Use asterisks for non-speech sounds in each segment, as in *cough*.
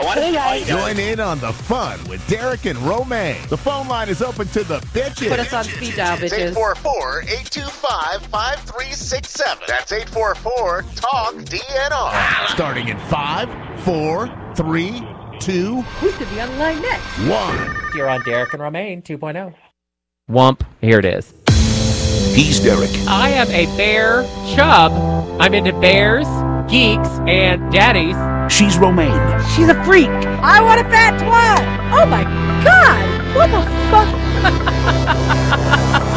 I want to guys. Join in on the fun with Derek and Romaine. The phone line is open to the bitches. Put us on speed dial, bitches. 844-825-5367. That's 844-TALK-DNR. Starting in five, four, three, two, Who should be on the line next? one. You're on Derek and Romaine 2.0. Wump. Here it is. He's Derek. I am a bear chub. I'm into bears, geeks, and daddies. She's Romaine. She's a freak. I want a fat twat. Oh my god. What the fuck? *laughs*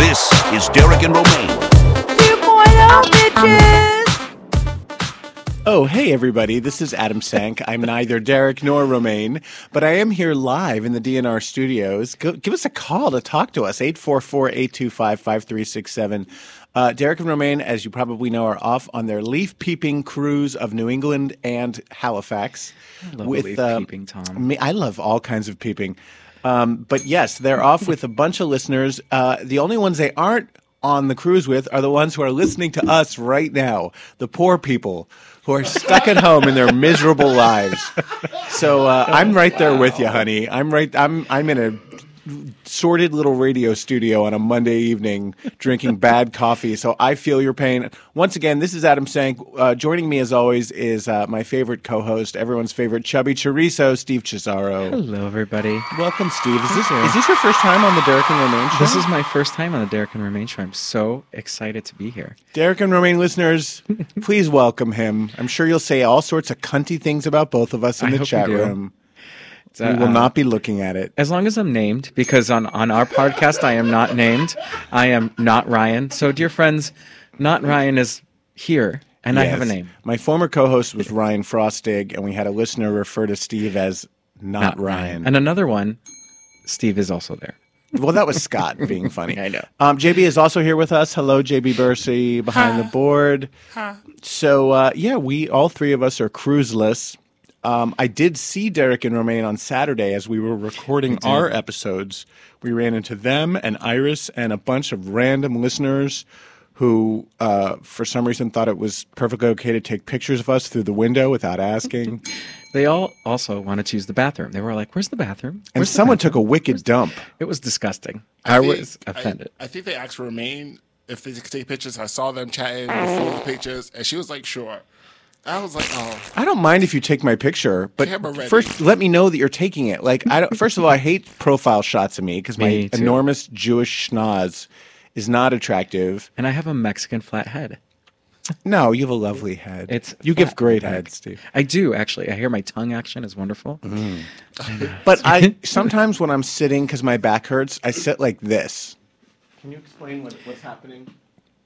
This is Derek and Romaine. 2.0 bitches. Oh, hey, everybody. This is Adam Sank. I'm neither Derek nor Romaine, but I am here live in the DNR studios. Go, give us a call to talk to us 844 825 5367. Uh, Derek and Romaine, as you probably know, are off on their leaf peeping cruise of New England and Halifax. love leaf peeping, Tom. Me, I love all kinds of peeping. Um, but yes, they're off with a bunch of listeners. Uh, the only ones they aren't on the cruise with are the ones who are listening to us right now, the poor people who are stuck at home in their miserable lives. So uh, I'm right there with you, honey. I'm right. I'm I'm in a sordid little radio studio on a Monday evening drinking *laughs* bad coffee. So I feel your pain. Once again, this is Adam Sank. Uh, joining me as always is uh, my favorite co-host, everyone's favorite chubby chorizo, Steve Cesaro. Hello, everybody. Welcome, Steve. Is this is this your first time on the Derek and Romaine show? This is my first time on the Derek and Romaine show. I'm so excited to be here. Derek and Romaine listeners, please welcome him. I'm sure you'll say all sorts of cunty things about both of us in I the hope you chat do. room. It's, we will uh, not be looking at it. As long as I'm named, because on, on our podcast, I am not named. I am not Ryan. So, dear friends, not Ryan is here, and I have a name. My former co-host was Ryan Frostig, and we had a listener refer to Steve as not, Ryan. And another one, Steve is also there. well, that was Scott *laughs* being funny. I know. Um, JB is also here with us. Hello, JB Bursey behind the board. So uh, yeah, we all three of us are cruiseless. Um, I did see Derek and Romaine on Saturday as we were recording our episodes. We ran into them and Iris and a bunch of random listeners who, uh, for some reason, thought it was perfectly okay to take pictures of us through the window without asking. *laughs* They all also wanted to use the bathroom. They were like, "Where's the bathroom?" and Where's the someone bathroom?" took a wicked dump. It was disgusting. I, think- was offended. I, I think they asked Romaine if they could take pictures. I saw them chatting before the pictures, and she was like, "Sure." I was like, "Oh, I don't mind if you take my picture, but Camera ready. first let me know that you're taking it. Like, I don't, first of all, I hate profile shots of me because my Me too. enormous Jewish schnoz is not attractive. and I have a Mexican flat head. No, you have a lovely head. It's you give flat great back. heads, Steve. I do actually. I hear my tongue action is wonderful. Mm. *laughs* But I sometimes when I'm sitting because my back hurts, I sit like this. Can you explain what, what's happening?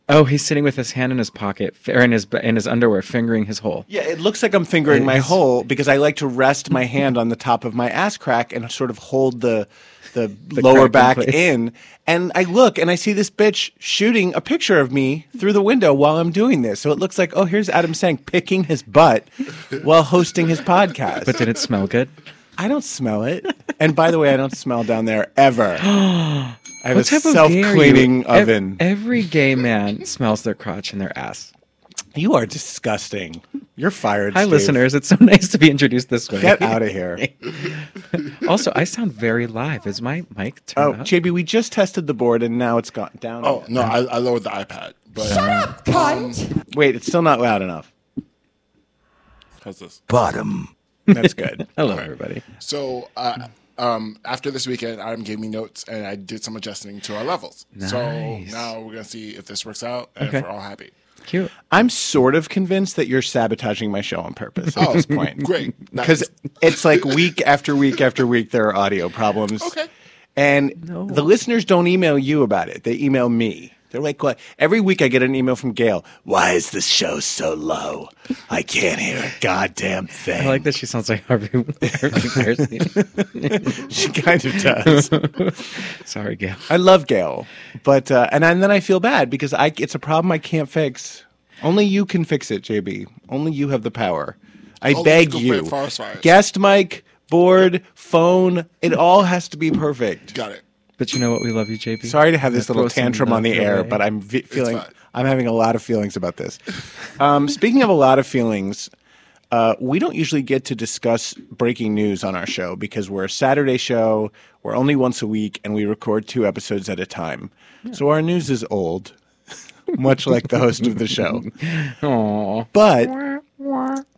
Oh, he's sitting with his hand in his pocket or in his in his underwear, fingering his hole. Yeah, it looks like I'm fingering my hole because I like to rest my hand on the top of my ass crack and sort of hold the the, *laughs* lower back in in. And I look and I see this bitch shooting a picture of me through the window while I'm doing this. So it looks like, oh, here's Adam Sank picking his butt while hosting his podcast. But did it smell good? I don't smell it. And by the way, I don't smell down there ever. *gasps* *gasps* *gasps* I have What a type of self gay are you? cleaning Ev- oven. every gay man *laughs* smells their crotch and their ass. you are disgusting. You're fired. Hi, Steve. listeners. It's so *laughs* nice to be introduced this way. Get out of here. *laughs* also, I sound very live. Is my mic Oh, turned up? JB, we just tested the board and now it's gone down. oh no, I, I lowered the iPad, but Shut up, cunt! Wait, it's still not loud enough. how's this?" Bottom. That's good. Hello, everybody. So, uh, um, after this weekend, Adam gave me notes, and I did some adjusting to our levels. So now we're gonna see if this works out and Okay. if we're all happy. Cute. I'm sort of convinced that you're sabotaging my show on purpose at Oh, this point. great. Because Nice. it's like week after week after week, there are audio problems. Okay. And No. the listeners don't email you about it. They email me. They're like, what? Every week I get an email from Gail. Why is the show so low? I can't hear a goddamn thing. I like that she sounds like Harvey, *laughs* Harvey *laughs* She kind of does. *laughs* Sorry, Gail. I love Gail, but uh, and, and then I feel bad because I it's a problem I can't fix. Only you can fix it, JB. Only you have the power. I Only beg you can you. fit forest fires. Guest mic, board, phone, it all has to be perfect. Got it. But you know what? We love you, JB. Sorry to have this little tantrum on the air, but I'm vi- feeling I'm having a lot of feelings about this. Um, speaking of a lot of feelings, Uh, we don't usually get to discuss breaking news on our show because we're a Saturday show. We're only once a week, and we record two episodes at a time. So our news is old, *laughs* much like the host of the show. *laughs* Aw. But,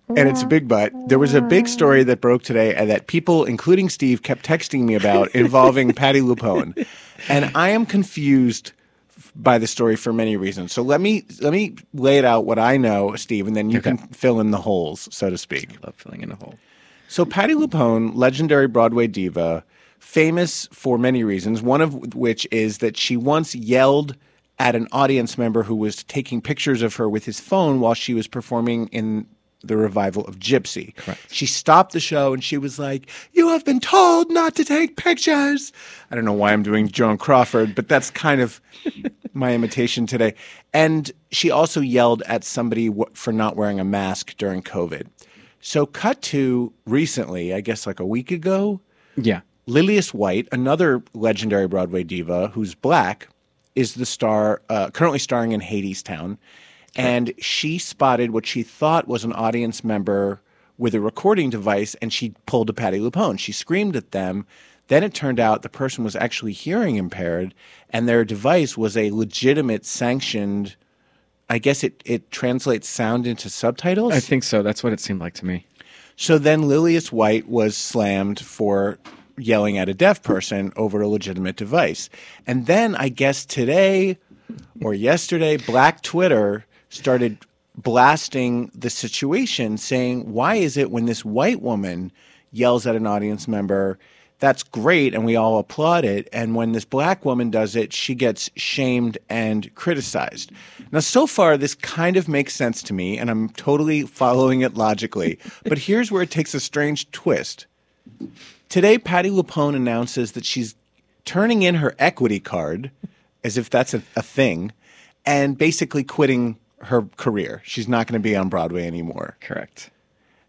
and it's a big but, there was a big story that broke today and that people, including Steve, kept texting me about *laughs* involving Patti LuPone. And I am confused by the story for many reasons. So let me let me lay it out what I know, Steve, and then you can fill in the holes, so to speak. Love filling in a hole. So Patti LuPone, legendary Broadway diva, famous for many reasons, one of which is that she once yelled at an audience member who was taking pictures of her with his phone while she was performing in the revival of Gypsy. Correct. She stopped the show and she was like, "You have been told not to take pictures." I don't know why I'm doing Joan Crawford, but that's kind of *laughs* my imitation today. And she also yelled at somebody w- for not wearing a mask during COVID. So, cut to recently, I guess like a week ago, Yeah. Lillias White, another legendary Broadway diva who's black, is the star uh, currently starring in Hadestown, and she spotted what she thought was an audience member with a recording device, and she pulled a Patti LuPone. She screamed at them. Then it turned out the person was actually hearing impaired, and their device was a legitimate, sanctioned. I guess it it translates sound into subtitles. I think so. That's what it seemed like to me. So then Lillias White was slammed for yelling at a deaf person over a legitimate device. And then I guess today or yesterday, Black Twitter started blasting the situation, saying, Why is it when this white woman yells at an audience member? That's great, and we all applaud it. And when this black woman does it, she gets shamed and criticized. Now, so far, this kind of makes sense to me, and I'm totally following it logically. *laughs* But here's where it takes a strange twist. Today, Patti LuPone announces that she's turning in her equity card, as if that's a, a thing, and basically quitting her career. She's not going to be on Broadway anymore. Correct.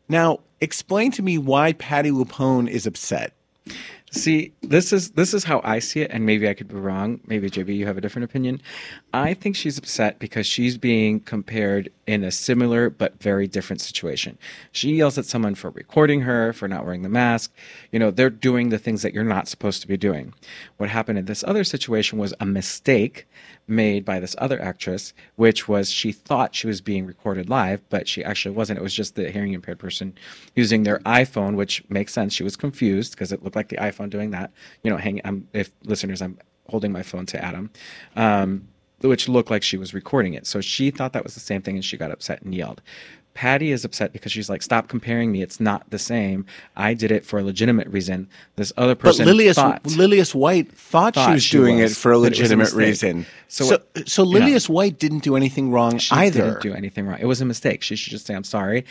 Now, explain to me why Patti LuPone is upset. See, this is this is how I see it, and maybe I could be wrong. Maybe JB, you have a different opinion. I think she's upset because she's being compared in a similar but very different situation. She yells at someone for recording her, for not wearing the mask. You know, they're doing the things that you're not supposed to be doing. What happened in this other situation was a mistake made by this other actress, which was she thought she was being recorded live, but she actually wasn't. It was just the hearing impaired person using their iPhone, which makes sense. She was confused because it looked like the iPhone doing that. You know, hanging. I'm, if listeners, I'm holding my phone to Adam, um, which looked like she was recording it. So she thought that was the same thing, and she got upset and yelled. Patty is upset because she's like, "Stop comparing me. It's not the same. I did it for a legitimate reason. This other person." But Lillias, thought Lillias White thought, she was she doing was, it for a was a legitimate reason. So So, what- so. Lillias White didn't do anything wrong she either. didn't do anything wrong. It was a mistake. She should just say, I'm sorry.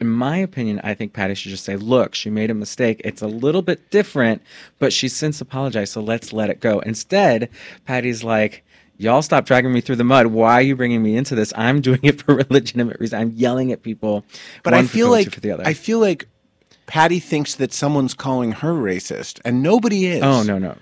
In my opinion, I think Patty should just say, look, she made a mistake. It's a little bit different, but she's since apologized, so let's let it go. Instead, Patty's like, y'all stop dragging me through the mud. Why are you bringing me into this? I'm doing it for a *laughs* legitimate reason. I'm yelling at people. But I feel like for the other. I feel like Patty thinks that someone's calling her racist, and nobody is. oh, no, no.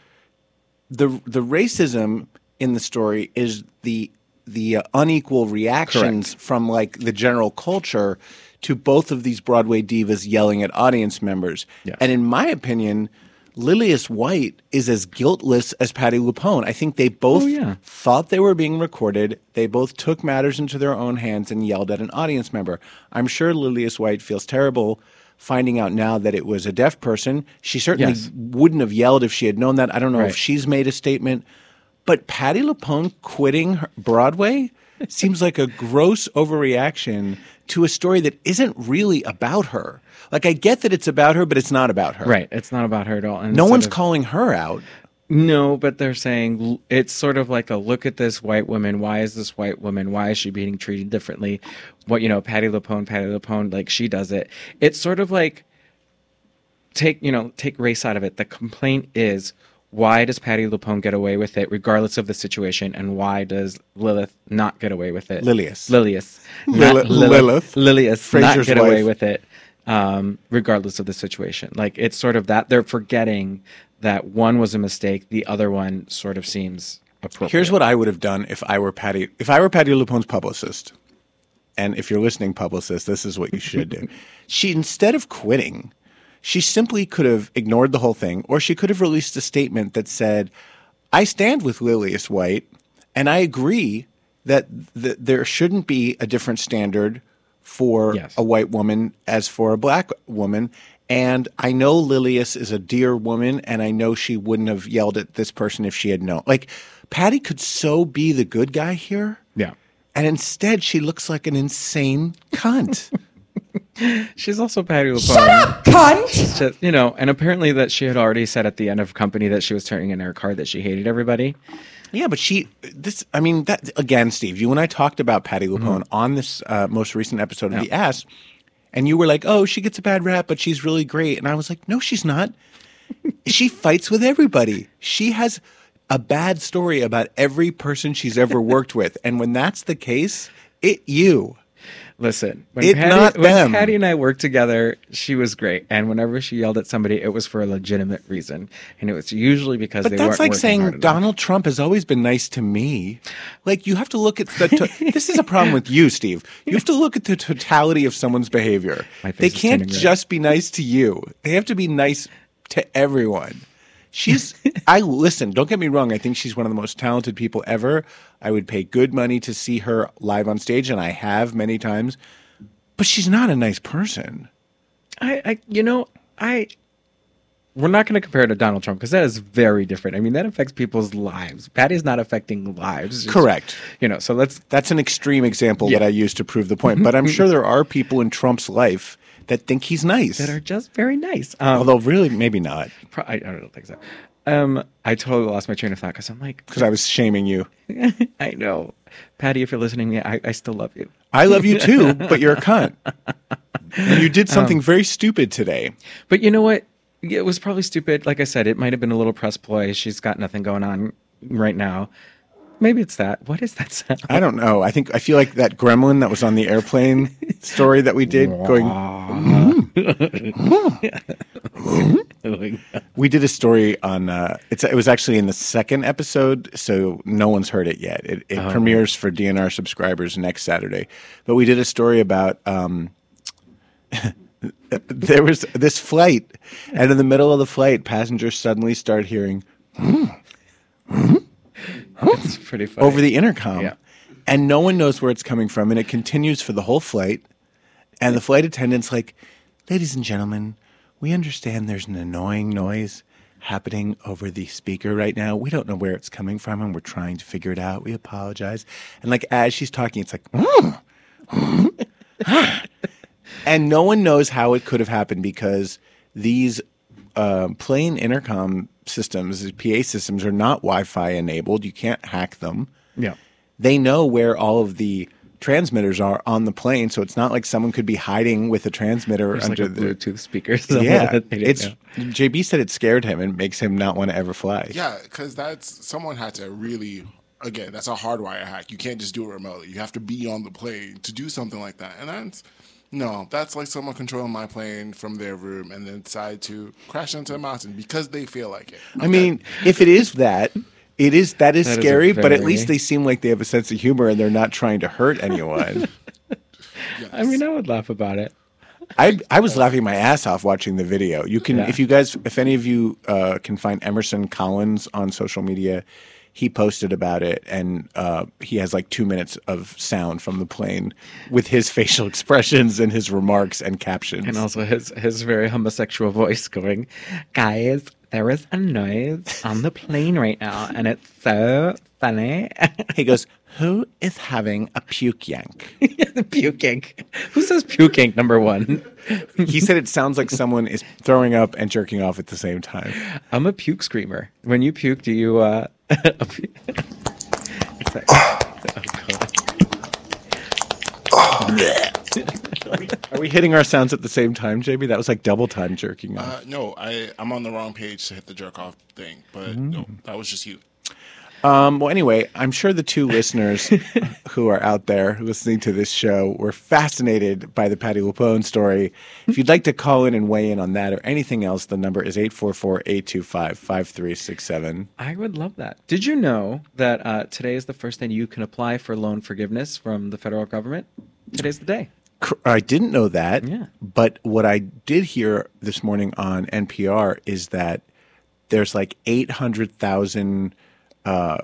the the racism in the story is the the uh, unequal reactions Correct. from like the general culture to both of these Broadway divas yelling at audience members. Yes. And in my opinion, Lillias White is as guiltless as Patti LuPone. I think they both Oh, yeah. thought they were being recorded. They both took matters into their own hands and yelled at an audience member. I'm sure Lillias White feels terrible finding out now that it was a deaf person. She certainly Yes. wouldn't have yelled if she had known that. I don't know if she's made a statement. But Patti LuPone quitting her- Broadway *laughs* seems like a gross overreaction to a story that isn't really about her. Like I get that it's about her, but it's not about her. Right. It's not about her at all. And No one's of- calling her out. No, but they're saying it's sort of like a look at this white woman. Why is this white woman? Why is she being treated differently? What you know, Patti LuPone, Patti LuPone, like she does it. It's sort of like take you know take race out of it. The complaint is why does Patti LuPone get away with it regardless of the situation, and why does Lilith not get away with it? Lillias. Lillias, Lil- Not Lilith. Lillias, not get away wife. with it um, regardless of the situation. Like it's sort of that they're forgetting that one was a mistake, the other one sort of seems appropriate. Here's what I would have done if I were Patty if I were Patti LuPone's publicist. and if you're listening, publicist, this is what you should do. *laughs* she instead of quitting, she simply could have ignored the whole thing, or she could have released a statement that said, "I stand with Lillias White, and I agree that th- there shouldn't be a different standard for Yes. a white woman as for a black woman." And I know Lillias is a dear woman, and I know she wouldn't have yelled at this person if she had known. Like, Patty could so be the good guy here. Yeah. And instead, she looks like an insane cunt. *laughs* *laughs* She's also Patti LuPone. Shut up, Cunt! Just, you know, and apparently that she had already said at the end of company that she was turning in her card that she hated everybody. yeah, but she, this, I mean, that again, Steve, you and I talked about Patti LuPone on this uh, most recent episode of The Ass, and you were like, oh, she gets a bad rap, but she's really great. And I was like, no, she's not. *laughs* she fights with everybody. She has a bad story about every person she's ever worked with. And when that's the case, it you. Listen, when, It Patty, when. Patty and I worked together, she was great. And whenever she yelled at somebody, it was for a legitimate reason. And it was usually because But they that's weren't like saying. Donald Trump has always been nice to me. Like you have to look at the. To- *laughs* this is a problem with you, Steve. You have to look at the totality of someone's behavior. They can't red. just be nice to you. They have to be nice to everyone. She's. I listen. Don't get me wrong. I think she's one of the most talented people ever. I would pay good money to see her live on stage, and I have many times. But she's not a nice person. I, I you know, I we're not going to compare it to Donald Trump because that is very different. I mean, that affects people's lives. Patty's not affecting lives. It's- Correct. You know, so let's That's an extreme example Yeah. that I use to prove the point. But I'm *laughs* sure there are people in Trump's life that think he's nice. that are just very nice. Um, Although really, maybe not, pro- I, I don't think so. Um, I totally lost my train of thought because I'm like, because I was shaming you. *laughs* I know, Patty, if you're listening to me, I, I still love you. I love you too, *laughs* but you're a cunt. And you did something very stupid today. But you know what? It was probably stupid. Like I said, it might have been a little press ploy. She's got nothing going on right now. Maybe it's that. What is that sound? I don't know. I think I feel like that gremlin that was on the airplane *laughs* story that we did going. *laughs* We did a story on. Uh, it's it was actually in the second episode, so no one's heard it yet. It, it premieres for DNR subscribers next Saturday. But we did a story about. Um, *laughs* there was this flight, and in the middle of the flight, passengers suddenly start hearing *laughs* it's pretty funny. over the intercom, Yeah. and no one knows where it's coming from, and it continues for the whole flight. And the flight attendant's like, "Ladies and gentlemen, we understand there's an annoying noise happening over the speaker right now. We don't know where it's coming from, and we're trying to figure it out. We apologize." And like as she's talking, it's like, "Mm, *laughs* mm." and no one knows how it could have happened because these uh, plane intercom systems, these PA systems, are not Wi-Fi enabled. You can't hack them yeah. they know where all of the transmitters are on the plane, so it's not like someone could be hiding with a transmitter There's like under a the. Bluetooth speaker. *laughs* somewhere Yeah, that *laughs* they didn't it's know. JB said it scared him and makes him not want to ever fly. Yeah, because that's someone had to really. Again, that's a hardwire hack. You can't just do it remotely. You have to be on the plane to do something like that. And that's no, that's like someone controlling my plane from their room and then decide to crash into a mountain because they feel like it. I mean, if it is that, it is that is That is a scary. but at least they seem like they have a sense of humor and they're not trying to hurt anyone. *laughs* I mean, I would laugh about it. I I was laughing my ass off watching the video. You can Yeah. if you guys if any of you uh, can find Emerson Collins on social media, he posted about it and uh, he has like two minutes of sound from the plane with his *laughs* facial expressions and his remarks and captions. And also his his very homosexual voice going, guys, there is a noise on the plane right now, and it's so funny. *laughs* he goes, "Who is having a puke yank?" *laughs* puking. Who says puking? Number one. he said it sounds like someone is throwing up and jerking off at the same time. I'm a puke screamer. When you puke, do you? uh a pu- It's like- oh, God. Are we hitting our sounds at the same time, JB? That was like double time jerking off. uh, no, I I'm on the wrong page to hit the jerk off thing, but no, that was just you. Um, well, anyway, I'm sure the two listeners *laughs* who are out there listening to this show were fascinated by the Patti LuPone story. If you'd like to call in and weigh in on that or anything else, the number is 844-825-5367. I would love that. Did you know that uh, today is the first day you can apply for loan forgiveness from the federal government? Today's the day. I didn't know that. Yeah. But what I did hear this morning on NPR is that there's like 800,000. Uh,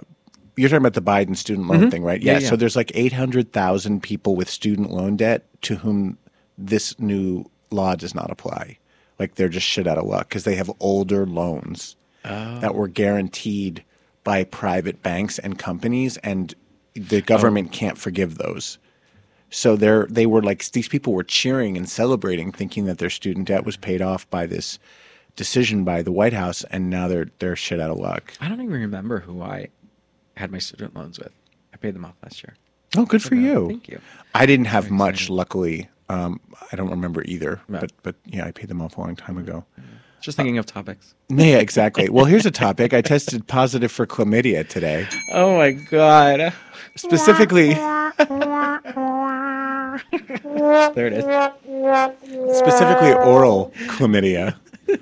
you're talking about the Biden student loan thing, right? Mm-hmm. Yeah, So there's like 800,000 people with student loan debt to whom this new law does not apply. Like they're just shit out of luck because they have older loans Oh. that were guaranteed by private banks and companies, and Oh. the government can't forgive those. So they're they were like these people were cheering and celebrating, thinking that their student debt was paid off by this decision by the White House, and now they're they're shit out of luck. I don't even remember who I had my student loans with. I paid them off last year. Oh, good for you! Thank you. I didn't have much, luckily. Um, I don't remember either, No. but but yeah, I paid them off a long time ago. Just thinking of topics. *laughs* Yeah, exactly. well, here's a topic. I tested positive for chlamydia today. *laughs* Oh my god. Specifically, *laughs* There it is. specifically oral chlamydia, *laughs*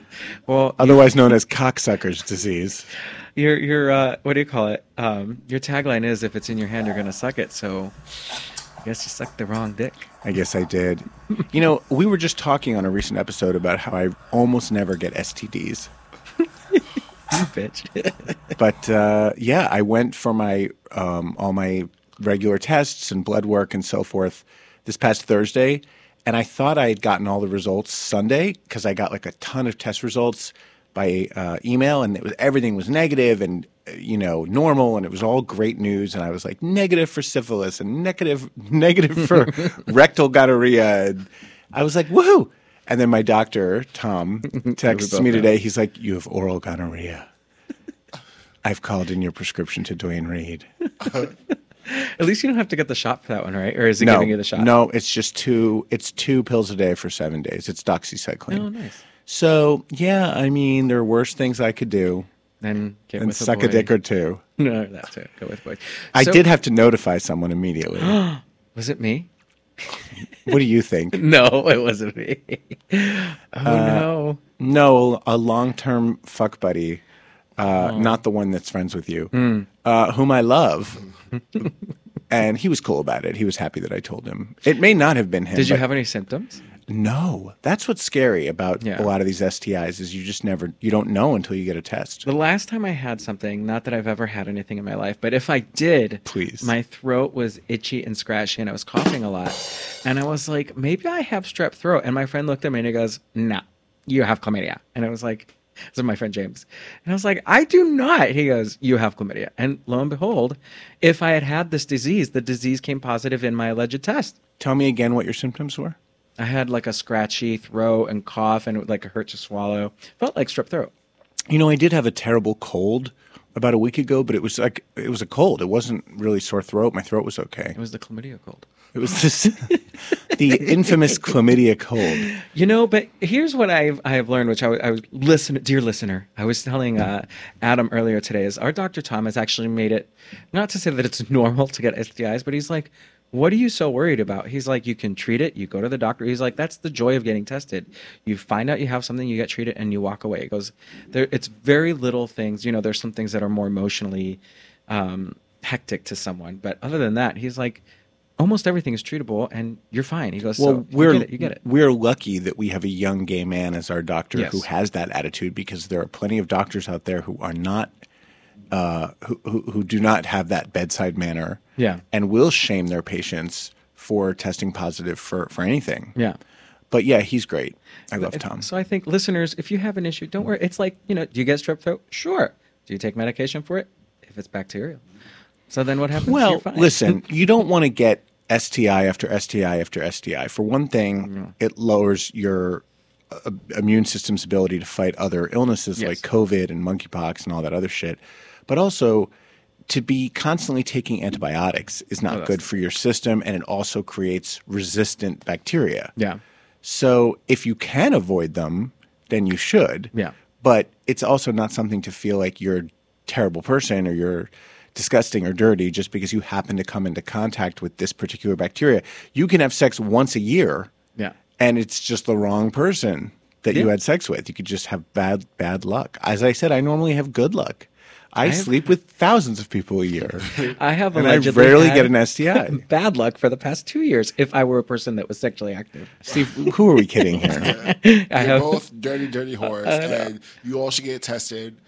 Well, otherwise known as cocksucker's disease. your your uh, what do you call it? Um, your tagline is if it's in your hand, you're gonna suck it. So, I guess you sucked the wrong dick. I guess I did. You know, we were just talking on a recent episode about how I almost never get STDs. *laughs* You bitch. *laughs* But uh, yeah, I went for my um, all my regular tests and blood work and so forth this past Thursday, and I thought I had gotten all the results Sunday because I got like a ton of test results by uh, email, and it was everything was negative and uh, you know normal, and it was all great news. And I was like negative for syphilis and negative *laughs* negative for *laughs* rectal gonorrhea. And I was like woohoo! And then my doctor Tom *laughs* texts me today. He's like, "You have oral gonorrhea." I've called in your prescription to Duane Reade. At least you don't have to get the shot for that one, right? Or is he no, giving you the shot? No, it's just two. It's two pills a day for seven days. It's doxycycline. Oh, nice. So yeah, I mean, there are worse things I could do Then get than with suck a, a dick or two. No, that's it. Go with boys. I So- did have to notify someone immediately. *gasps* Was it me? *laughs* what do you think? *laughs* No, it wasn't me. *laughs* oh Uh, no. No, a long-term fuck buddy, uh, Oh. not the one that's friends with you, Hmm. uh, whom I love. and he was cool about it. He was happy that I told him. It may not have been him. Did you have any symptoms? No, that's what's scary about Yeah. a lot of these STIs is you just never you don't know until you get a test. The last time I had something, not that I've ever had anything in my life, but if I did, Please. my throat was itchy and scratchy and I was coughing a lot. And I was like, maybe I have strep throat. And my friend looked at me and he goes, no, you have chlamydia. And I was like, this is my friend James. And I was like, I do not. He goes, you have chlamydia. And lo and behold, if I had had this disease, the disease came positive in my alleged test. Tell me again what your symptoms were. I had like a scratchy throat and cough and it would like a hurt to swallow. Felt like strep throat. You know, I did have a terrible cold about a week ago, but it was like it was a cold. It wasn't really sore throat. My throat was okay. It was the chlamydia cold. It was this *laughs* the infamous chlamydia cold. You know, but here's what I've I've learned, which I, was- I was listen, dear listener, I was telling uh, Adam earlier today, is our Dr. Tom has actually made it not to say that it's *laughs* normal to get STIs, but he's like, what are you so worried about? He's like, you can treat it, you go to the doctor. He's like, that's the joy of getting tested. You find out you have something, you get treated, and you walk away. It goes, there, it's very little things. You know, there's some things that are more emotionally um, hectic to someone, but other than that, he's like. Almost everything is treatable, and you're fine. He goes, Well, so we're you get it. You get it. we're lucky that we have a young gay man as our doctor Yes. who has that attitude because there are plenty of doctors out there who are not uh, who, who who do not have that bedside manner. Yeah. and will shame their patients for testing positive for for anything. Yeah. But yeah, he's great. I love Tom. So I think listeners, if you have an issue, don't worry. It's like, you know, do you get strep throat? Sure. Do you take medication for it? If it's bacterial. So then what happens? Well, listen, *laughs* you don't want to get STI after STI after STI. For one thing, it lowers your uh, immune system's ability to fight other illnesses Yes. like COVID and monkeypox and all that other shit. But also, to be constantly taking antibiotics is not Oh, good for your system, and it also creates resistant bacteria. Yeah. So if you can avoid them, then you should. Yeah. But it's also not something to feel like you're a terrible person or you're disgusting or dirty just because you happen to come into contact with this particular bacteria. You can have sex once a year Yeah. and it's just the wrong person that you had sex with. You could just have bad bad luck. As I said, I normally have good luck. I, sleep with thousands of people a year, *laughs* I have and I rarely had get an STI. *laughs* bad luck for the past two years. If I were a person that was sexually active, Steve, who are we kidding here? *laughs* I You're have. both dirty, dirty whores, uh, and you all should get tested.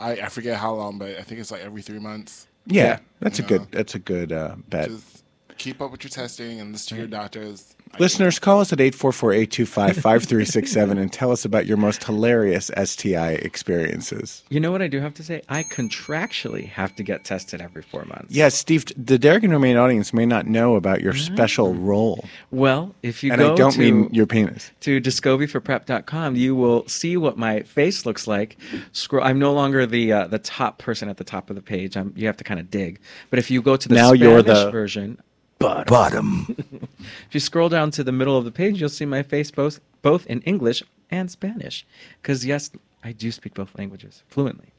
I, I forget how long, but I think it's like every three months. Yeah, that's a good. That's a good uh, bet. Just keep up with your testing and listen to your doctors. Listeners, call us at 844-825-5367 and tell us about your most hilarious STI experiences. You know what I do have to say? I contractually have to get tested every four months. Yes, Steve, the Derek and Romaine audience may not know about your special role. Well, if you And go I don't to, mean your penis. to descovyforprep.com, you will see what my face looks like. Scroll. I'm no longer the uh, the top person at the top of the page. I'm, you have to kind of dig. But if you go to the Now Spanish you're the- version, Bottom. *laughs* if you scroll down to the middle of the page, you'll see my face both both in English and Spanish. Because yes, I do speak both languages fluently.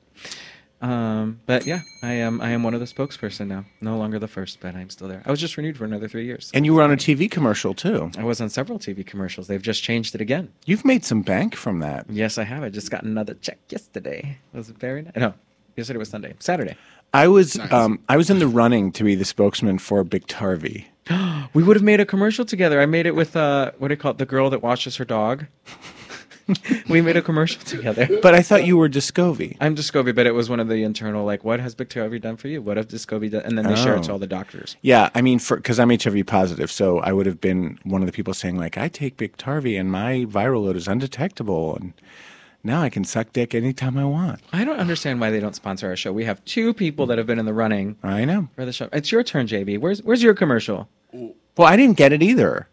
Um, but yeah, I am I am one of the spokesperson now. No longer the first, but I'm still there. I was just renewed for another three years. And you were on a TV commercial too. I was on several TV commercials. They've just changed it again. You've made some bank from that. Yes, I have. I just got another check yesterday. It was very nice? No, yesterday was Sunday. Saturday. I was um, I was in the running to be the spokesman for Biktarvy. *gasps* We would have made a commercial together. I made it with uh, what do you call it? The girl that washes her dog. *laughs* we made a commercial together. *laughs* But I thought you were Descovy. I'm Descovy, but it was one of the internal like, what has Bacteria done for you? What have Descovy done? And then they share it to Oh. all the doctors. Yeah, I mean, for because I'm HIV positive, so I would have been one of the people saying like, I take Biktarvy and my viral load is undetectable, and now I can suck dick anytime I want. I don't understand why they don't sponsor our show. We have two people that have been in the running I know. for the show. It's your turn, JB. Where's Where's your commercial? Well, I didn't get it either.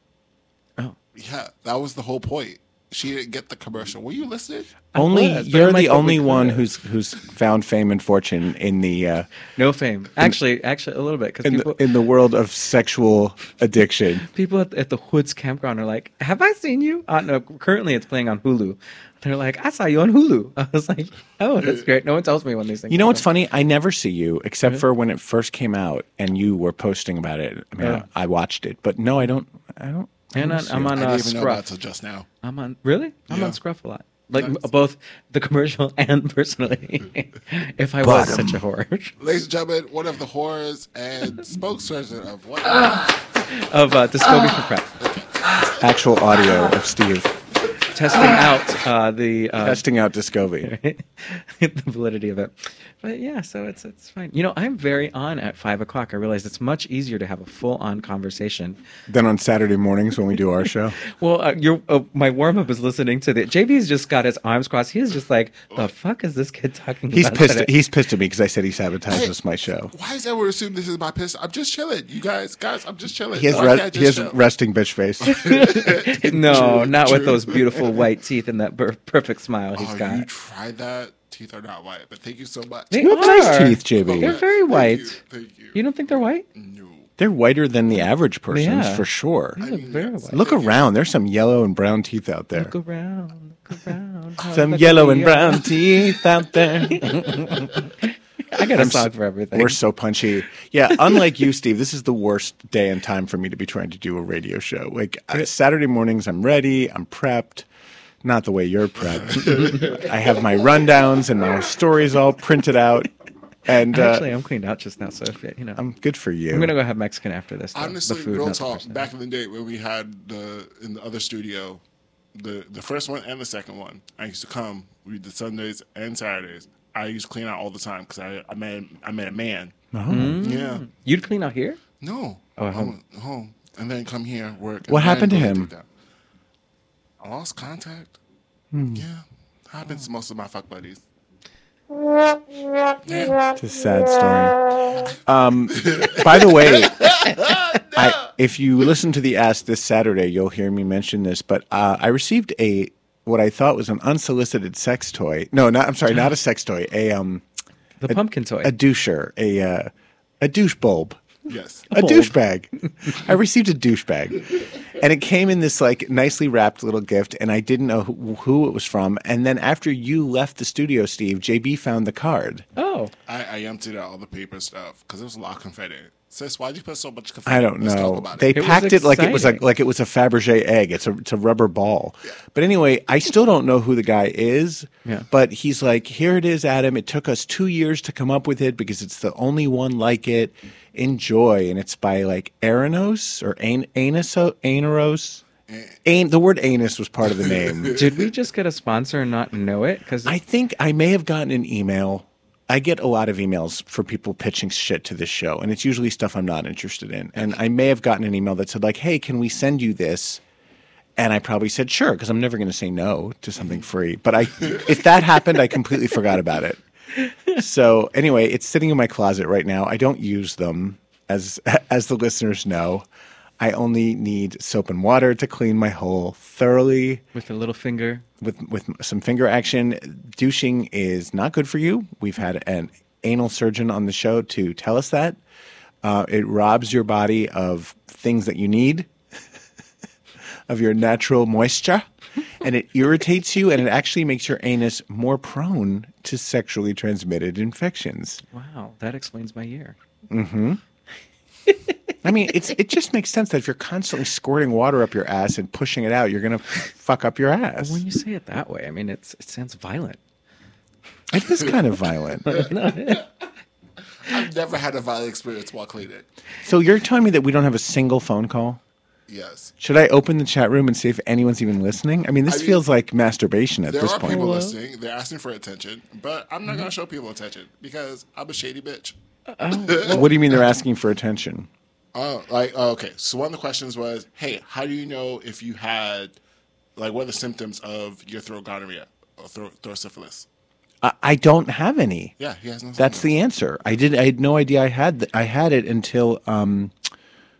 Oh, yeah, that was the whole point. She didn't get the commercial. Were you listening? only was, you're the only one who's who's found fame and fortune in the uh, No fame. Actually, actually, a little bit because in people the, in the world of sexual addiction. people at, at the Hoods campground are like, "Have I seen you?" Uh, no, currently it's playing on Hulu. They're like, "I saw you on Hulu." *laughs* I was like, "Oh, that's great." No one tells me when these things. You know what's funny? I never see you except for when it first came out and you were posting about it. I mean, Yeah. I, I watched it, but no, I don't. I don't. I And don't on, I'm it. on I uh, didn't even know that Scruff. till just now. I'm on really. I'm on Scruff a lot. Like Nice. both the commercial *laughs* and personally. *laughs* if I was such a whore Ladies and gentlemen, one of the horrors and spokesperson of what? of uh, Descovy for Prep, actual audio of Steve testing out uh, the uh, testing out Descovy. *laughs* the validity of it. But yeah, so it's it's fine. You know, I'm very on at five o'clock. I realize it's much easier to have a full on conversation. than on Saturday mornings when we do our show, *laughs* Well, uh, your uh, my warm up is listening to the JB's just got his arms crossed. He's just like, the fuck is this kid talking he's about? pissed. today?" He's pissed at me because I said he sabotages my show. Why does everyone assume this is my piss? I'm just chilling. You guys, guys, I'm just chilling. He has, Why re- he has chill? resting bitch face. *laughs* no, True, not with those beautiful *laughs* white teeth and that per- perfect smile he's Oh, got. you tried that? Teeth are not white, but thank you so much. They You have nice teeth, JB. They're very Thank white. you, Thank you. You don't think they're white? No. They're whiter than the average person's Yeah. for sure. They're mean, very yes. white. Look around. There's some yellow and brown teeth out there. Look around. Look around. Some yellow and brown teeth out there. *laughs* I got a song for everything. We're so punchy. Yeah, unlike you, Steve, this is the worst day and time for me to be trying to do a radio show. Like uh, Saturday mornings, I'm ready, I'm prepped. Not the way you're prepped. *laughs* I have my rundowns and my stories all printed out, and uh, Actually, I'm cleaned out just now, so if you know, I'm, I'm good for you. I'm gonna go have Mexican after this. Though. Honestly, food, real talk. Back in the day when we had the in the other studio, the the first one and the second one, I used to come. We did Sundays and Saturdays. I used to clean out all the time because I I met I met a man. Yeah. You'd clean out here? No. Oh, at I home. home and then come here work. What happened to go him? Do that. I lost contact. Hmm. Yeah, happens to most of my fuck buddies. It's a sad story. *laughs* Um, by the way, *laughs* I, if you listen to the Ass this Saturday, you'll hear me mention this. But uh, I received a what I thought was an unsolicited sex toy. No, not. I'm sorry, not a sex toy. A um The pumpkin toy. a doucher, a uh, a douche bulb. Yes. a bulb. douchebag. I received a douchebag, and it came in this like nicely wrapped little gift, and I didn't know who, who it was from. And then after you left the studio, Steve, JB found the card. oh, I, I emptied out all the paper stuff because there was a lot of confetti. Sis, why'd you put so much confetti? I don't Let's talk know. about They it. It packed it like it was like like it was a Fabergé egg. It's a it's a rubber ball. But anyway, I still don't know who the guy is. Yeah. But he's like, here it is, Adam. It took us two years to come up with it because it's the only one like it. Enjoy, and it's by like Aranos or An- Anaso Anaros. An- the word anus was part of the name. *laughs* Did we just get a sponsor and not know it? Because I think I may have gotten an email. I get a lot of emails for people pitching shit to this show, and it's usually stuff I'm not interested in. And I may have gotten an email that said like, "Hey, can we send you this?" And I probably said sure because I'm never going to say no to something free. But I, if that happened, I completely forgot about it. So anyway, it's sitting in my closet right now. I don't use them, as as the listeners know. I only need soap and water to clean my hole thoroughly with a little finger. with with some finger action. Douching is not good for you. We've had an anal surgeon on the show to tell us that. Uh, it robs your body of things that you need, *laughs* of your natural moisture, and it irritates you, and it actually makes your anus more prone to sexually transmitted infections. Wow, that explains my year. Mm-hmm. I mean, it's it just makes sense that if you're constantly squirting water up your ass and pushing it out, you're gonna fuck up your ass. When you say it that way, I mean it's it sounds violent. It is kind of violent. I've never had a violent experience while cleaning. So you're telling me that we don't have a single phone call? Yes. Should I open the chat room and see if anyone's even listening? I mean, this I mean, feels like masturbation at this point. There this are point. people listening. They're asking for attention, but I'm not Mm-hmm. going to show people attention because I'm a shady bitch. *laughs* What do you mean they're asking for attention? Oh, like oh, okay. So one of the questions was, "Hey, how do you know if you had, like, what are the symptoms of your throat gonorrhea or throat, throat syphilis?" I, I don't have any. Yeah, he has no. That's symptoms. the answer. I did. I had no idea I had. th- I had it until um,